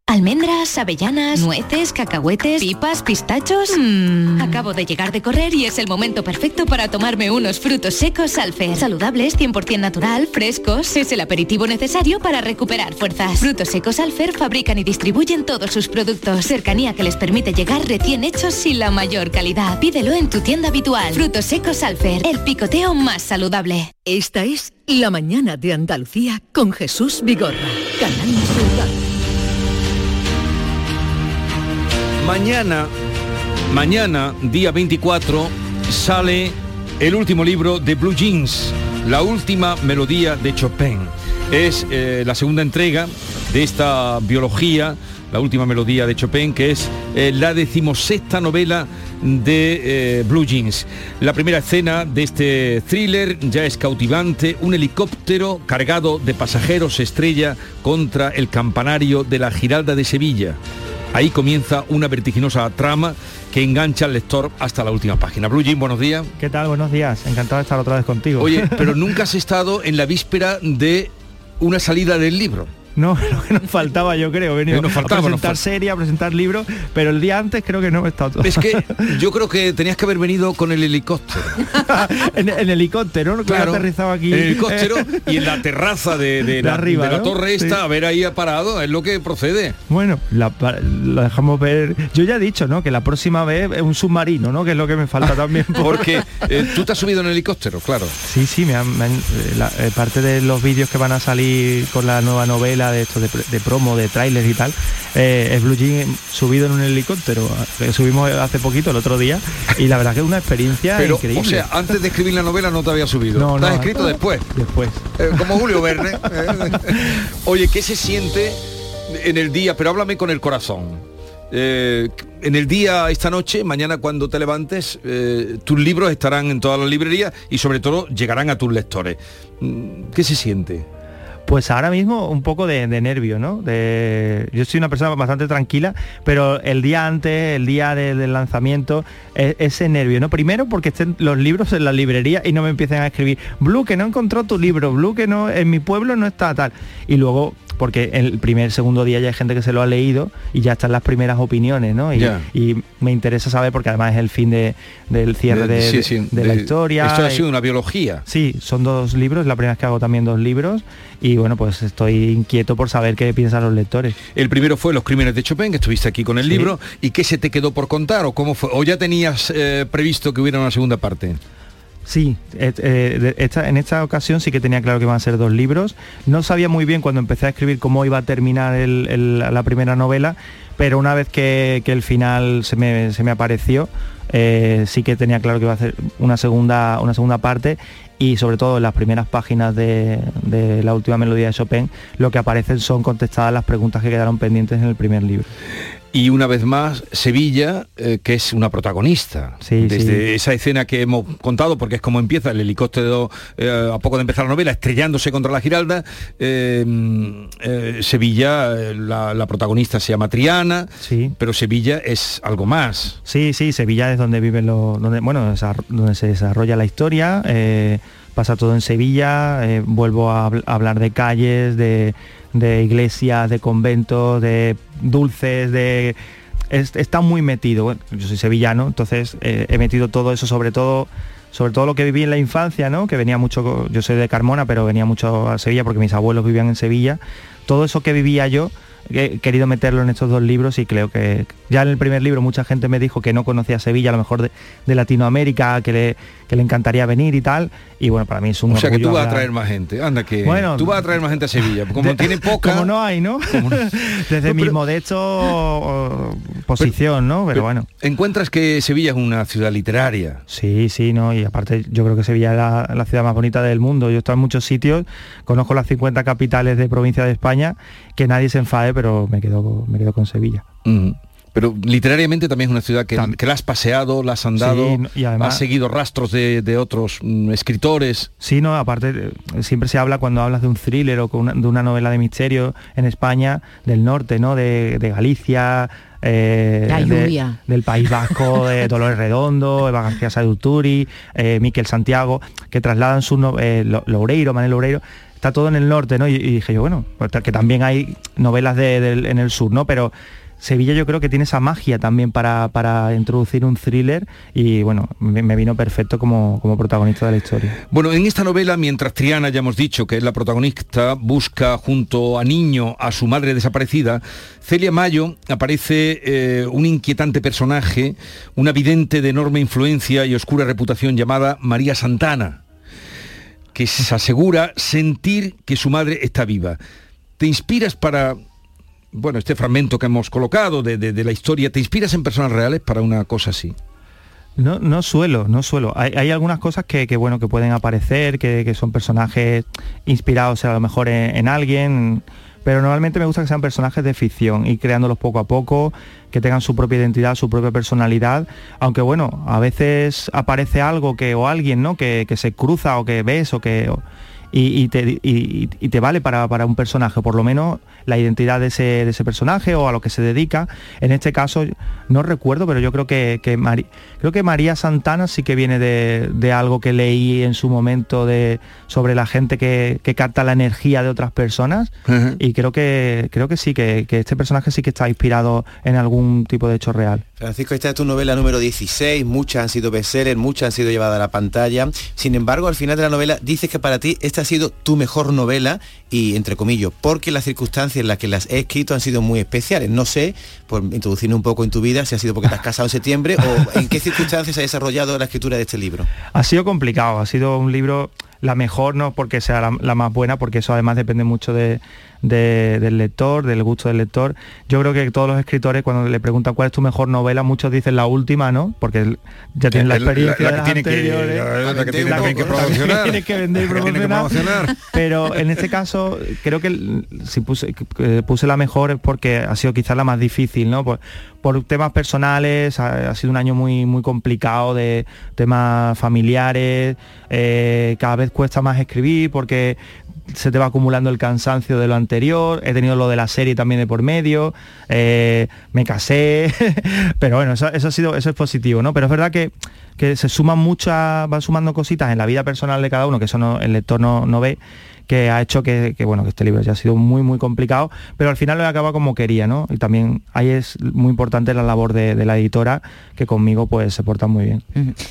Almendras, avellanas, nueces, cacahuetes, pipas, pistachos. Mmm, acabo de llegar de correr y es el momento perfecto para tomarme unos frutos secos Alfer. Saludables, 100% natural, frescos. Es el aperitivo necesario para recuperar fuerzas. Frutos secos Alfer fabrican y distribuyen todos sus productos. Cercanía que les permite llegar recién hechos y la mayor calidad. Pídelo en tu tienda habitual. Frutos secos Alfer, el picoteo más saludable. Esta es La Mañana de Andalucía con Jesús Vigorra. Canal Sur Mañana, mañana, día 24, sale el último libro de Blue Jeans, la última melodía de Chopin. Es eh, la segunda entrega de esta biología, la última melodía de Chopin, que es eh, la decimosexta novela de eh, Blue Jeans. La primera escena de este thriller ya es cautivante. Un helicóptero cargado de pasajeros estrella contra el campanario de la Giralda de Sevilla. Ahí comienza una vertiginosa trama que engancha al lector hasta la última página. Blue Jean, buenos días. ¿Qué tal? Buenos días. Encantado de estar otra vez contigo. Oye, pero nunca has estado en la víspera de una salida del libro. No, lo que nos faltaba yo creo, venimos Eh, nos faltaba, a nos presentar fal- serie, a presentar libros, pero el día antes creo que no he estado todo. Es que yo creo que tenías que haber venido con el helicóptero. en, en helicóptero, ¿no? Que Claro, he aterrizado aquí. en el helicóptero y en la terraza de, de De la, arriba, de la ¿no? torre esta, Sí. a ver ahí parado, es lo que procede. Bueno, la- dejamos ver. Yo ya he dicho, ¿no? Que la próxima vez es un submarino, ¿no? Que es lo que me falta también. por- Porque eh, tú te has subido en el helicóptero, claro. Sí, sí, me han- me han- la- eh, parte de los vídeos que van a salir con la nueva novela de esto de, promo, de trailers y tal, eh, es Blue Jean subido en un helicóptero. que subimos hace poquito, el otro día, y la verdad que es una experiencia Pero, increíble. o sea, antes de escribir la novela no te había subido. No, ¿Te has no, escrito no. después. Después. Eh, como Julio Verne. eh. Oye, ¿qué se siente en el día? Pero háblame con el corazón. Eh, en el día, esta noche, mañana cuando te levantes, eh, tus libros estarán en todas las librerías y sobre todo llegarán a tus lectores. Mm, ¿Qué se siente? Pues ahora mismo un poco de, nervio, ¿no? Yo soy una persona bastante tranquila, pero el día antes, el día de- del lanzamiento, e- ese nervio, ¿no? Primero porque estén los libros en la librería y no me empiecen a escribir, Blue, que no encontró tu libro, Blue, que no, en mi pueblo no está tal. Y luego porque el primer, segundo día ya hay gente que se lo ha leído y ya están las primeras opiniones, ¿no? Y, me interesa saber, porque además es el fin de, del cierre de, Sí, de- sí, de la historia. Esto ha sido una biología. Sí, son dos libros, la primera vez que hago también dos libros y bueno, pues estoy inquieto por saber qué piensan los lectores. El primero fue Los crímenes de Chopin, que estuviste aquí con el Sí. libro, y qué se te quedó por contar o cómo fue, o ya tenías eh, previsto que hubiera una segunda parte. Sí, eh, de- esta- en esta ocasión sí que tenía claro que iban a ser dos libros. No sabía muy bien cuando empecé a escribir cómo iba a terminar la primera novela, pero una vez que, el final se me, apareció, eh, sí que tenía claro que iba a hacer una segunda, parte y sobre todo en las primeras páginas de la última melodía de Chopin, lo que aparecen son contestadas las preguntas que quedaron pendientes en el primer libro. Y una vez más, Sevilla, eh, que es una protagonista. Sí, Desde sí. esa escena que hemos contado, porque es como empieza el helicóptero eh, a poco de empezar la novela, estrellándose contra la Giralda, eh, Sevilla, la, la protagonista se llama Triana, pero Sevilla es algo más. Sí, sí, Sevilla es donde viven los, donde, bueno, donde se desarrolla la historia, pasa todo en Sevilla, vuelvo a hablar de calles, de, de iglesias, de conventos, de dulces, de es- está muy metido. Bueno, yo soy sevillano, entonces eh, he metido todo eso, sobre todo sobre todo lo que viví en la infancia, ¿no? Que venía mucho, yo soy de Carmona, pero venía mucho a Sevilla porque mis abuelos vivían en Sevilla. Todo eso que vivía yo he querido meterlo en estos dos libros y creo que ya en el primer libro mucha gente me dijo que no conocía Sevilla, a lo mejor de, de Latinoamérica, que le, que le encantaría venir y tal. Y bueno, para mí es un O sea que tú vas a traer más gente. Anda que Bueno, tú vas a traer más gente a Sevilla. Como de- tiene poca. Como no hay, ¿no? Desde mi modesto o- posición, ¿no? Pero, bueno. Encuentras que Sevilla es una ciudad literaria. Sí, sí, ¿no? Y aparte yo creo que Sevilla es la, la ciudad más bonita del mundo. Yo he estado en muchos sitios, conozco las 50 capitales de provincia de España, que nadie se enfade, pero me quedo, me quedo con Sevilla. Mm. Pero literariamente también es una ciudad que, que la has paseado, la has andado, Sí, y además- has seguido rastros de, de otros mm, escritores. Sí, no, aparte eh, siempre se habla cuando hablas de un thriller o con una- de una novela de misterio en España, del norte, ¿no? De, de Galicia, eh, La de- del País Vasco, de Dolores Redondo, Eva García Saduturi, eh, Miquel Santiago, que trasladan su no- eh, Lo- Loureiro, Manuel Loureiro, todo en el norte, ¿no? Y, dije yo, bueno, pues que también hay novelas en el sur, ¿no? Pero Sevilla yo creo que tiene esa magia también para, para introducir un thriller y bueno, me, me vino perfecto como, como protagonista de la historia. Bueno, en esta novela, mientras Triana, ya hemos dicho que es la protagonista, busca junto a Niño a su madre desaparecida, Celia Mayo aparece eh, un inquietante personaje, una vidente de enorme influencia y oscura reputación llamada María Santana, que se asegura sentir que su madre está viva. ¿Te inspiras para, bueno, este fragmento que hemos colocado de, de- la historia, ¿te inspiras en personas reales para una cosa así? No, no suelo, no suelo. Hay, hay algunas cosas que, que, bueno, que pueden aparecer, que, que son personajes inspirados a lo mejor en alguien, pero normalmente me gusta que sean personajes de ficción y creándolos poco a poco, que tengan su propia identidad, su propia personalidad, aunque bueno, a veces aparece algo que o alguien, ¿no? Que, que se cruza o que ves o que y, y te, y- y te vale para, para un personaje, por lo menos la identidad de ese, de ese personaje o a lo que se dedica. En este caso, no recuerdo, pero yo creo que, que, Mari- creo que María Santana sí que viene de, de algo que leí en su momento de, sobre la gente que, que capta la energía de otras personas. Y creo que, creo que sí, que, que este personaje sí que está inspirado en algún tipo de hecho real. Francisco, esta es tu novela número 16, muchas han sido bestsellers, muchas han sido llevadas a la pantalla. Sin embargo, al final de la novela dices que para ti esta ha sido tu mejor novela y entre comillas, porque las circunstancias en las que las he escrito han sido muy especiales. No sé, por introducirme un poco en tu vida, si ha sido porque te has casado en septiembre o en qué circunstancias se ha desarrollado la escritura de este libro. Ha sido complicado, ha sido un libro la mejor, no porque sea la, la más buena, porque eso además depende mucho de, de- del lector, del gusto del lector. Yo creo que todos los escritores cuando le preguntan cuál es tu mejor novela, muchos dicen la última, ¿no? Porque ya tienen la experiencia la de que las tiene que- anteriores, la- la que tiene la que que vender y La que promocionar. Pero en este caso creo que si puse, la mejor es porque ha sido quizás la más difícil, ¿no? Por, por temas personales, ha, ha sido un año muy, muy complicado de temas familiares, eh, cada vez cuesta más escribir porque se te va acumulando el cansancio de lo anterior, he tenido lo de la serie también de por medio, eh, me casé, pero bueno, eso, eso ha sido, eso es positivo, ¿no? Pero es verdad que, que se suman muchas, van sumando cositas en la vida personal de cada uno, que eso no, el lector no, no ve, que ha hecho que, bueno que este libro ya ha sido muy muy complicado pero al final lo he acabado como quería no y también ahí es muy importante la labor de, la editora que conmigo pues se porta muy bien.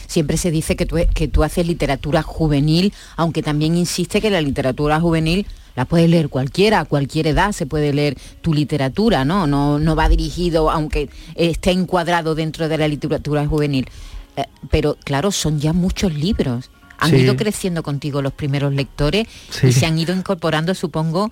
Siempre se dice que tú, que tú haces literatura juvenil, aunque también insiste que la literatura juvenil la puede leer cualquiera, a cualquier edad se puede leer tu literatura, ¿no? No, no va dirigido, aunque esté encuadrado dentro de la literatura juvenil. Eh, pero claro, son ya muchos libros. Han Sí. ido creciendo contigo los primeros lectores Sí. y se han ido incorporando, supongo,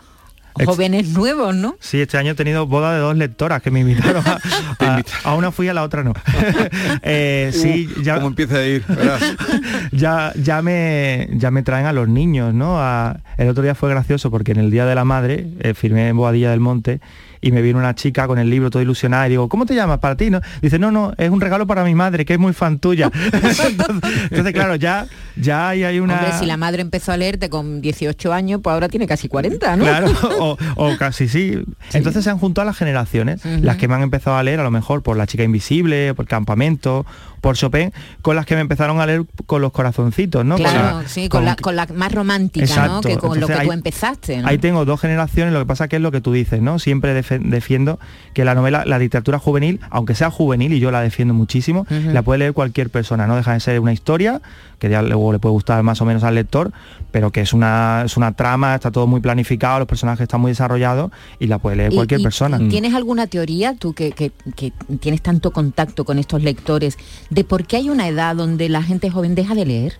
jóvenes nuevos, ¿no? Sí, este año he tenido boda de dos lectoras que me invitaron a, a- a una fui a la otra no. Eh, sí, ya ¿Cómo empieza a ir? Verás. ya, ya me ya me traen a los niños, ¿no? A- el otro día fue gracioso porque en el Día de la Madre eh, firmé en Boadilla del Monte y me vino una chica con el libro todo ilusionada y digo, ¿cómo te llamas para ti? ¿No? Dice, no, no, es un regalo para mi madre, que es muy fan tuya. entonces, entonces, claro, ya, ya hay, hay una... Hombre, si la madre empezó a leerte con 18 años, pues ahora tiene casi 40, ¿no? Claro, o, o casi sí. Entonces se han juntado las generaciones, las que me han empezado a leer a lo mejor por La chica invisible, por Campamento, por Chopin, con las que me empezaron a leer con los corazoncitos, ¿no? Con Claro, la- sí, con, con- la, con la más romántica, ¿no? Exacto. Que con lo que Entonces, tú ahí- empezaste, ¿no? Ahí tengo dos generaciones, lo que pasa que es lo que tú dices, ¿no? Siempre defiendo que la novela, la literatura juvenil, aunque sea juvenil, y yo la defiendo muchísimo, la puede leer cualquier persona, no deja de ser una historia, que ya luego le puede gustar más o menos al lector, pero que es una, es una trama, está todo muy planificado, los personajes están muy desarrollados y la puede leer Y- cualquier y- persona. y ¿Tienes alguna teoría, tú que, que- que tienes tanto contacto con estos lectores, de por qué hay una edad donde la gente joven deja de leer?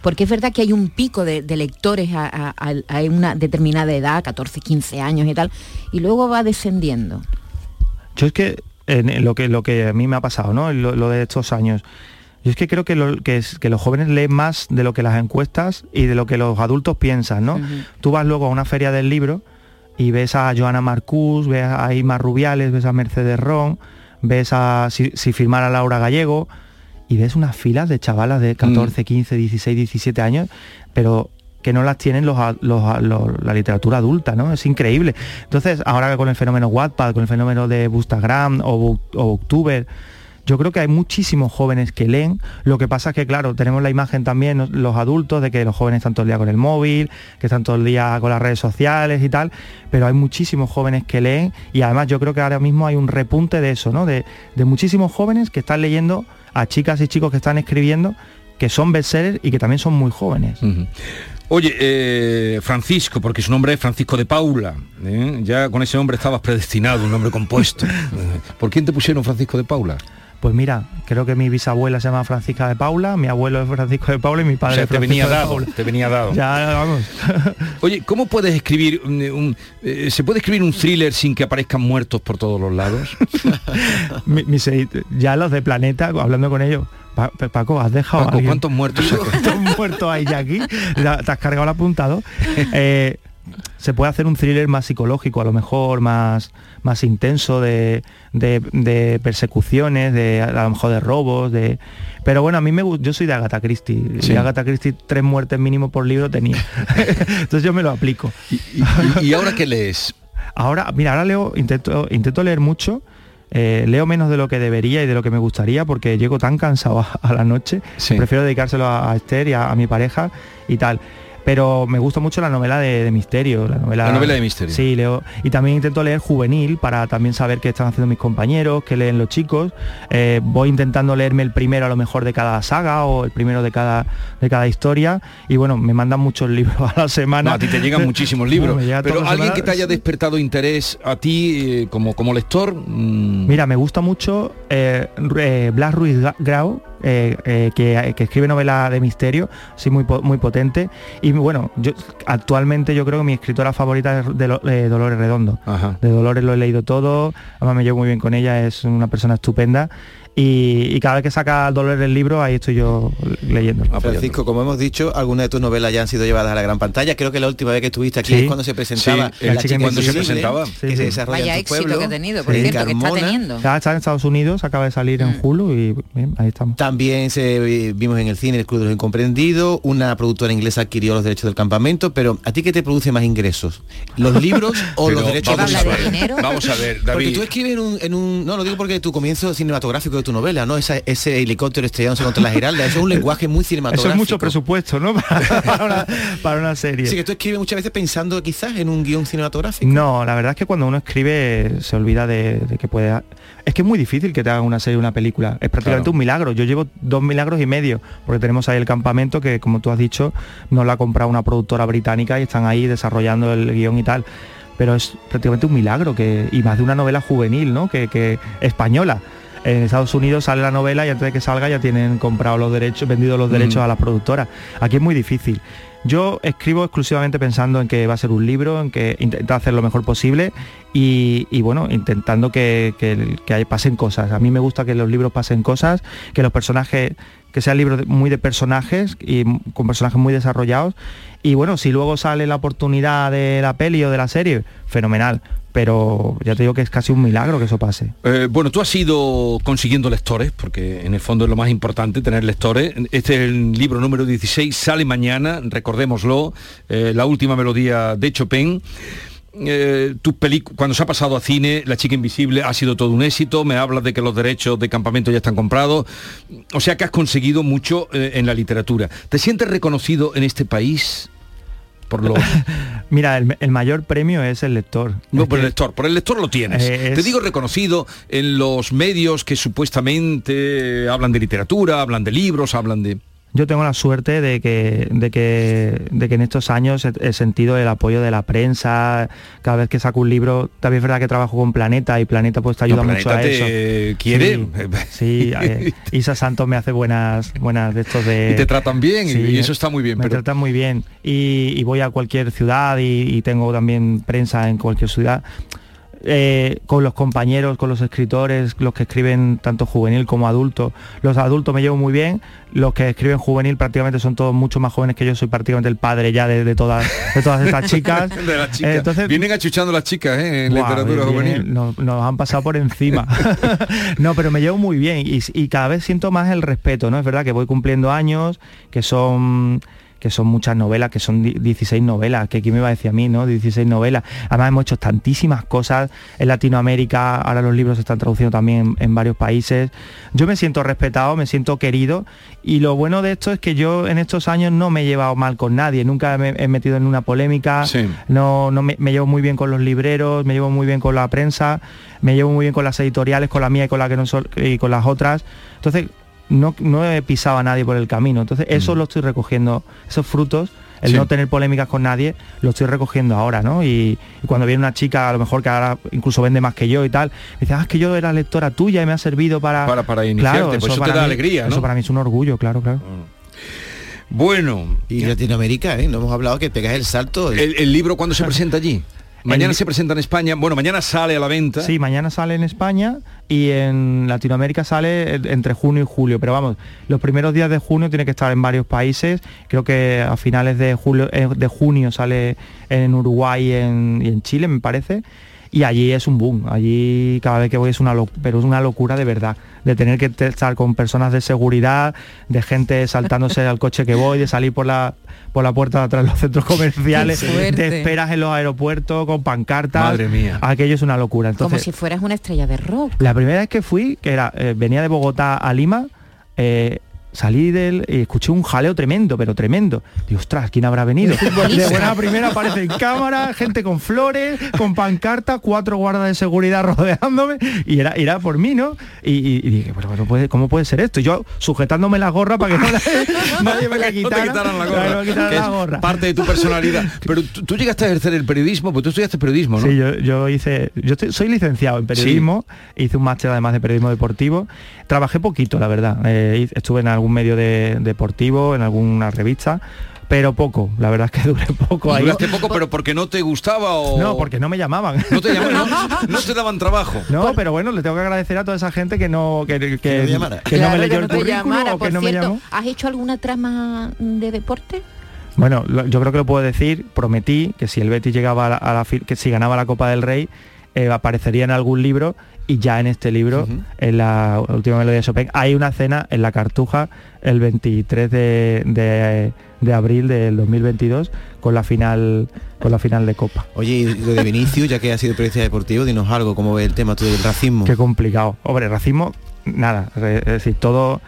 Porque es verdad que hay un pico de, de lectores a, a- a- a una determinada edad, 14, 15 años y tal, y luego va descendiendo. Yo es que en en lo que lo que a mí me ha pasado, ¿no? Lo, lo de estos años. Yo es que creo que, lo- que, es- que los jóvenes leen más de lo que las encuestas y de lo que los adultos piensan, ¿no? Tú vas luego a una feria del libro y ves a Joana Marcús, ves a Ima Rubiales, ves a Mercedes Ron, ves a si, si firmara Laura Gallego y ves unas filas de chavalas de 14, 15, 16, 17 años, pero que no las tienen los, los la literatura adulta, ¿no? Es increíble. Entonces, ahora con el fenómeno Wattpad, con el fenómeno de Bookstagram o, o Booktuber, yo creo que hay muchísimos jóvenes que leen. Lo que pasa es que, claro, tenemos la imagen también los adultos de que los jóvenes están todo el día con el móvil, que están todo el día con las redes sociales y tal, pero hay muchísimos jóvenes que leen y además yo creo que ahora mismo hay un repunte de eso, ¿no? De, de muchísimos jóvenes que están leyendo a chicas y chicos que están escribiendo que son bestsellers y que también son muy jóvenes. Oye, eh, Francisco, porque su nombre es Francisco de Paula. ¿eh? Ya con ese nombre estabas predestinado, un nombre compuesto. ¿Por quién te pusieron Francisco de Paula? Pues mira, creo que mi bisabuela se llama Francisca de Paula, mi abuelo es Francisco de Paula y mi O padre sea, es te Francisco venía de dado, Paula. te venía dado. Ya, vamos. Oye, ¿cómo puedes escribir un, un- eh, ¿Se puede escribir un thriller sin que aparezcan muertos por todos los lados? Mi- ya los de Planeta, hablando con ellos, Pa- Pa- Paco, ¿has dejado Paco? ¿cuántos muertos ¿Cuántos muertos hay ya aquí? ¿Te has cargado el apuntado? Eh, se puede hacer un thriller más psicológico, a lo mejor más, más intenso, de, de- de persecuciones, de a lo mejor de robos, de. Pero bueno, a mí me yo soy de Agatha Christie. Sí. Y Agatha Christie tres muertes mínimo por libro tenía. Entonces yo me lo aplico. ¿Y, y ahora qué lees? Ahora, mira, ahora leo, intento, intento leer mucho. eh, leo menos de lo que debería y de lo que me gustaría porque llego tan cansado a, a la noche. Prefiero dedicárselo a, a Esther y a, a mi pareja y tal. Pero me gusta mucho la novela de, de misterio. La novela, La novela de misterio. Sí, leo. Y también intento leer juvenil para también saber qué están haciendo mis compañeros, qué leen los chicos. Eh, voy intentando leerme el primero a lo mejor de cada saga o el primero de cada, de cada historia. Y bueno, me mandan muchos libros a la semana. No, a ti te llegan muchísimos libros. Bueno, me llega pero alguien que te haya despertado interés a ti eh, como, como lector. mm, Mira, me gusta mucho eh, Blas Ruiz Grau, eh, eh, que, que escribe novela de misterio, sí, muy, muy potente. Y bueno, yo actualmente yo creo que mi escritora favorita es de, Lo- eh, Dolores Redondo. De Dolores lo he leído todo, además me llevo muy bien con ella, es una persona estupenda. Y, y cada vez que saca Dolores el libro, ahí estoy yo leyendo. Francisco, como hemos dicho, algunas de tus novelas ya han sido llevadas a la gran pantalla. Creo que la última vez que estuviste aquí Sí. es cuando se presentaba Sí, La La chica que sí. se desarrolla Vaya en tu éxito pueblo. que ha tenido, por Sí, cierto, que está teniendo. Ya está en Estados Unidos, acaba de salir en Hulu y bien, ahí estamos. También se vimos en el cine El Club de los Incomprendidos, una productora inglesa adquirió los derechos del campamento, pero ¿a ti qué te produce más ingresos? ¿Los libros o Pero los derechos vamos a ver, vamos a ver, Porque David. tú escribes en un, en un- No, lo digo porque tu comienzo cinematográfico de tu novela, ¿no? Esa- ese helicóptero estrellándose contra la giralda, eso es un lenguaje muy cinematográfico. Eso es mucho presupuesto, ¿no? para, una, para una serie. Sí, que tú escribes muchas veces pensando quizás en un guion cinematográfico. No, la verdad es que cuando uno escribe se olvida de, de que puede... Es que es muy difícil que te hagan una serie o una película. Es prácticamente Claro. un milagro. Yo llevo dos milagros y medio, porque tenemos ahí el campamento que, como tú has dicho, nos lo ha comprado una productora británica y están ahí desarrollando el guion y tal. Pero es prácticamente un milagro, que, y más de una novela juvenil, ¿no? Que, que española. En Estados Unidos sale la novela y antes de que salga ya tienen comprado los derechos, vendido los derechos Mm. a las productoras. Aquí es muy difícil. Yo escribo exclusivamente pensando en que va a ser un libro, en que intentar hacer lo mejor posible y, y, bueno, intentando que, que- que pasen cosas. A mí me gusta que los libros pasen cosas, que los personajes, que sean libros muy de personajes y con personajes muy desarrollados. Y bueno, si luego sale la oportunidad de la peli o de la serie, fenomenal. Pero ya te digo que es casi un milagro que eso pase. Eh, bueno, tú has ido consiguiendo lectores, porque en el fondo es lo más importante, tener lectores. Este es el libro número 16, sale mañana, recordémoslo, eh, la última melodía de Chopin. Eh, cuando se ha pasado a cine, La chica invisible ha sido todo un éxito, me hablas de que los derechos de campamento ya están comprados, o sea que has conseguido mucho en la literatura. ¿Te sientes reconocido en este país por los... Mira, el, el mayor premio es el lector. No, por el lector, por el lector lo tienes. Eh, Te digo reconocido en los medios que supuestamente hablan de literatura, hablan de libros, hablan de... Yo tengo la suerte de que, de que, de que en estos años he, he sentido el apoyo de la prensa. Cada vez que saco un libro, también es verdad que trabajo con Planeta y Planeta pues te ayuda No, mucho Planeta a te eso. quiere. Sí, sí, eh, Isa Santos me hace buenas, buenas de estos de. Y te tratan bien, y- y eso está muy bien, Me pero- tratan muy bien. Y, y voy a cualquier ciudad y, y tengo también prensa en cualquier ciudad. Eh, con los compañeros, con los escritores, los que escriben tanto juvenil como adulto. Los adultos me llevo muy bien, los que escriben juvenil prácticamente son todos mucho más jóvenes que yo, soy prácticamente el padre ya de, de todas, de todas estas chicas. de las chicas. Eh, entonces, Vienen achuchando las chicas ¿eh? en literatura viene- juvenil. Nos, nos han pasado por encima. no, pero me llevo muy bien y, y cada vez siento más el respeto, ¿no? Es verdad que voy cumpliendo años, que son que son muchas novelas, que son di- 16 novelas, que aquí me iba a decir a mí, ¿no? 16 novelas. Además hemos hecho tantísimas cosas en Latinoamérica, ahora los libros se están traduciendo también en, en varios países. Yo me siento respetado, me siento querido y lo bueno de esto es que yo en estos años no me he llevado mal con nadie, nunca me he metido en una polémica, no, no me, me llevo muy bien con los libreros, me llevo muy bien con la prensa, me llevo muy bien con las editoriales, con la mía y con la que no son, y con las otras. Entonces, no, no he pisado a nadie por el camino. Entonces, eso lo estoy recogiendo, esos frutos, el Sí. no tener polémicas con nadie, lo estoy recogiendo ahora, ¿no? Y, y cuando viene una chica, a lo mejor que ahora incluso vende más que yo y tal, me dice, ah, es que yo era lectora tuya y me ha servido para... Para- para iniciarte, pues eso te para da mí- alegría, ¿no? Eso para mí es un orgullo, claro, claro. Bueno. Y Latinoamérica, ¿eh? No hemos hablado que pegas el salto. ¿El, el libro cuándo se presenta allí? Mañana El- se presenta en España. Bueno, mañana sale a la venta. Sí, mañana sale en España y en Latinoamérica sale en- entre junio y julio. Pero vamos, los primeros días de junio tiene que estar en varios países. Creo que a finales de, julio, eh, de junio sale en Uruguay y en, y en Chile, me parece. Y allí es un boom. Allí cada vez que voy es una locura, pero es una locura de verdad. De tener que te- estar con personas de seguridad, de gente saltándose al coche que voy, de salir por la por la puerta de atrás de los centros comerciales, de esperas en los aeropuertos con pancartas. Madre mía. Aquello es una locura. Como Entonces, si fueras una estrella de rock. la primera vez que fui, que era, eh, venía de Bogotá a Lima, eh, salí del y escuché un jaleo tremendo, pero tremendo. Digo, ostras, ¿quién habrá venido? De buena primera aparece en cámara, gente con flores, con pancarta, cuatro guardas de seguridad rodeándome, y era, era por mí, ¿no? Y, y- y dije, bueno, puede, ¿cómo puede ser esto? Y yo sujetándome la gorra para que no la- nadie me la No te quitara. quitaran la gorra, no me quitaran que la es gorra. parte de tu personalidad. Pero tú, tú llegaste a ejercer el periodismo, pues tú estudiaste periodismo, ¿no? Sí, yo, yo hice, yo estoy- soy licenciado en periodismo, hice un máster además de periodismo deportivo. Trabajé poquito, la verdad. Eh, estuve en algún medio de- deportivo, en alguna revista, pero poco, la verdad es que duré poco ahí. Duraste poco, pero porque no te gustaba o... No, porque no me llamaban. No te, llamaban, no, no te daban trabajo. No, pero bueno, le tengo que agradecer a toda esa gente que no que, que, no me leyó que el currículum llamara. o que no me llamó. ¿Has hecho alguna trama de deporte? Bueno, lo- yo creo que lo puedo decir, prometí que si el Betis llegaba a la, a la que si ganaba la Copa del Rey, eh, aparecería en algún libro y ya en este libro, en la última melodía de Chopin, hay una cena en la Cartuja el 23 de, de- de abril del 2022 con la final con la final de Copa. Oye, y lo de Vinicius, ya que ha sido periodista deportivo, dinos algo, cómo ve el tema tú del racismo. Qué complicado. Hombre, racismo, nada. Es decir, todo,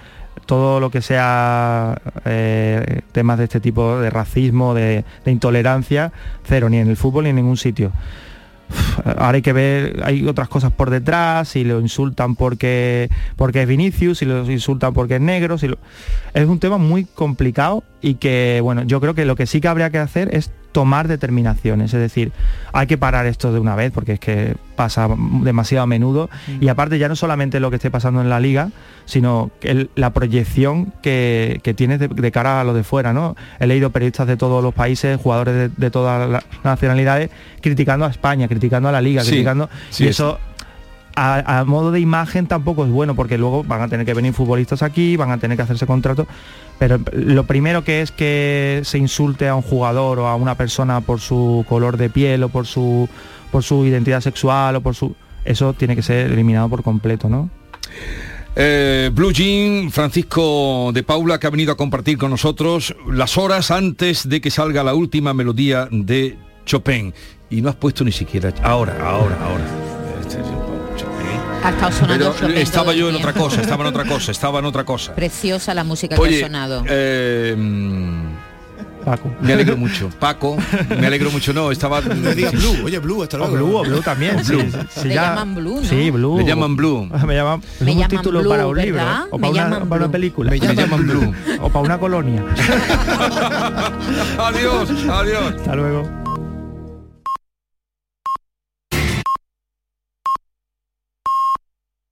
todo lo que sea eh, temas de este tipo de racismo, de, de intolerancia, cero, ni en el fútbol ni en ningún sitio. Ahora hay que ver, hay otras cosas por detrás, si lo insultan porque, porque es Vinicius, si lo insultan porque es negro, si lo- es un tema muy complicado y que, bueno, yo creo que lo que sí que habría que hacer es tomar determinaciones, es decir, hay que parar esto de una vez porque es que pasa demasiado a menudo y aparte ya no solamente lo que esté pasando en la liga, sino el- la proyección que, que tienes de, de cara a lo de fuera, ¿no? He leído periodistas de todos los países, jugadores de, de todas las nacionalidades, criticando a España, criticando a la liga, Sí, criticando sí, y eso. eso a, a modo de imagen tampoco es bueno porque luego van a tener que venir futbolistas aquí, van a tener que hacerse contratos, pero lo primero que es que se insulte a un jugador o a una persona por su color de piel o por su por su identidad sexual o por su eso tiene que ser eliminado por completo, ¿no? Eh, Blue Jean, Francisco de Paula, que ha venido a compartir con nosotros las horas antes de que salga la última melodía de Chopin. Y no has puesto ni siquiera... Ahora, ahora, ahora. Es Chopin. Ha estado sonando Pero Chopin estaba yo en otra cosa, estaba en otra cosa, estaba en otra cosa. Preciosa la música que Oye, ha sonado. eh, Paco. me alegro mucho. Paco, me alegro mucho. No, estaba... Digas Blue, oye Blue, hasta O luego. Blue, o Blue también. Blue. sí, sí, Le ya- llaman Blue, ¿no? Sí, Blue. Le llaman Blue. Me llaman, Me es un llaman título Blue, para un libro ¿verdad? o Me para una, llaman para una película. Me llaman Blue. o para una colonia. adiós, adiós. Hasta luego.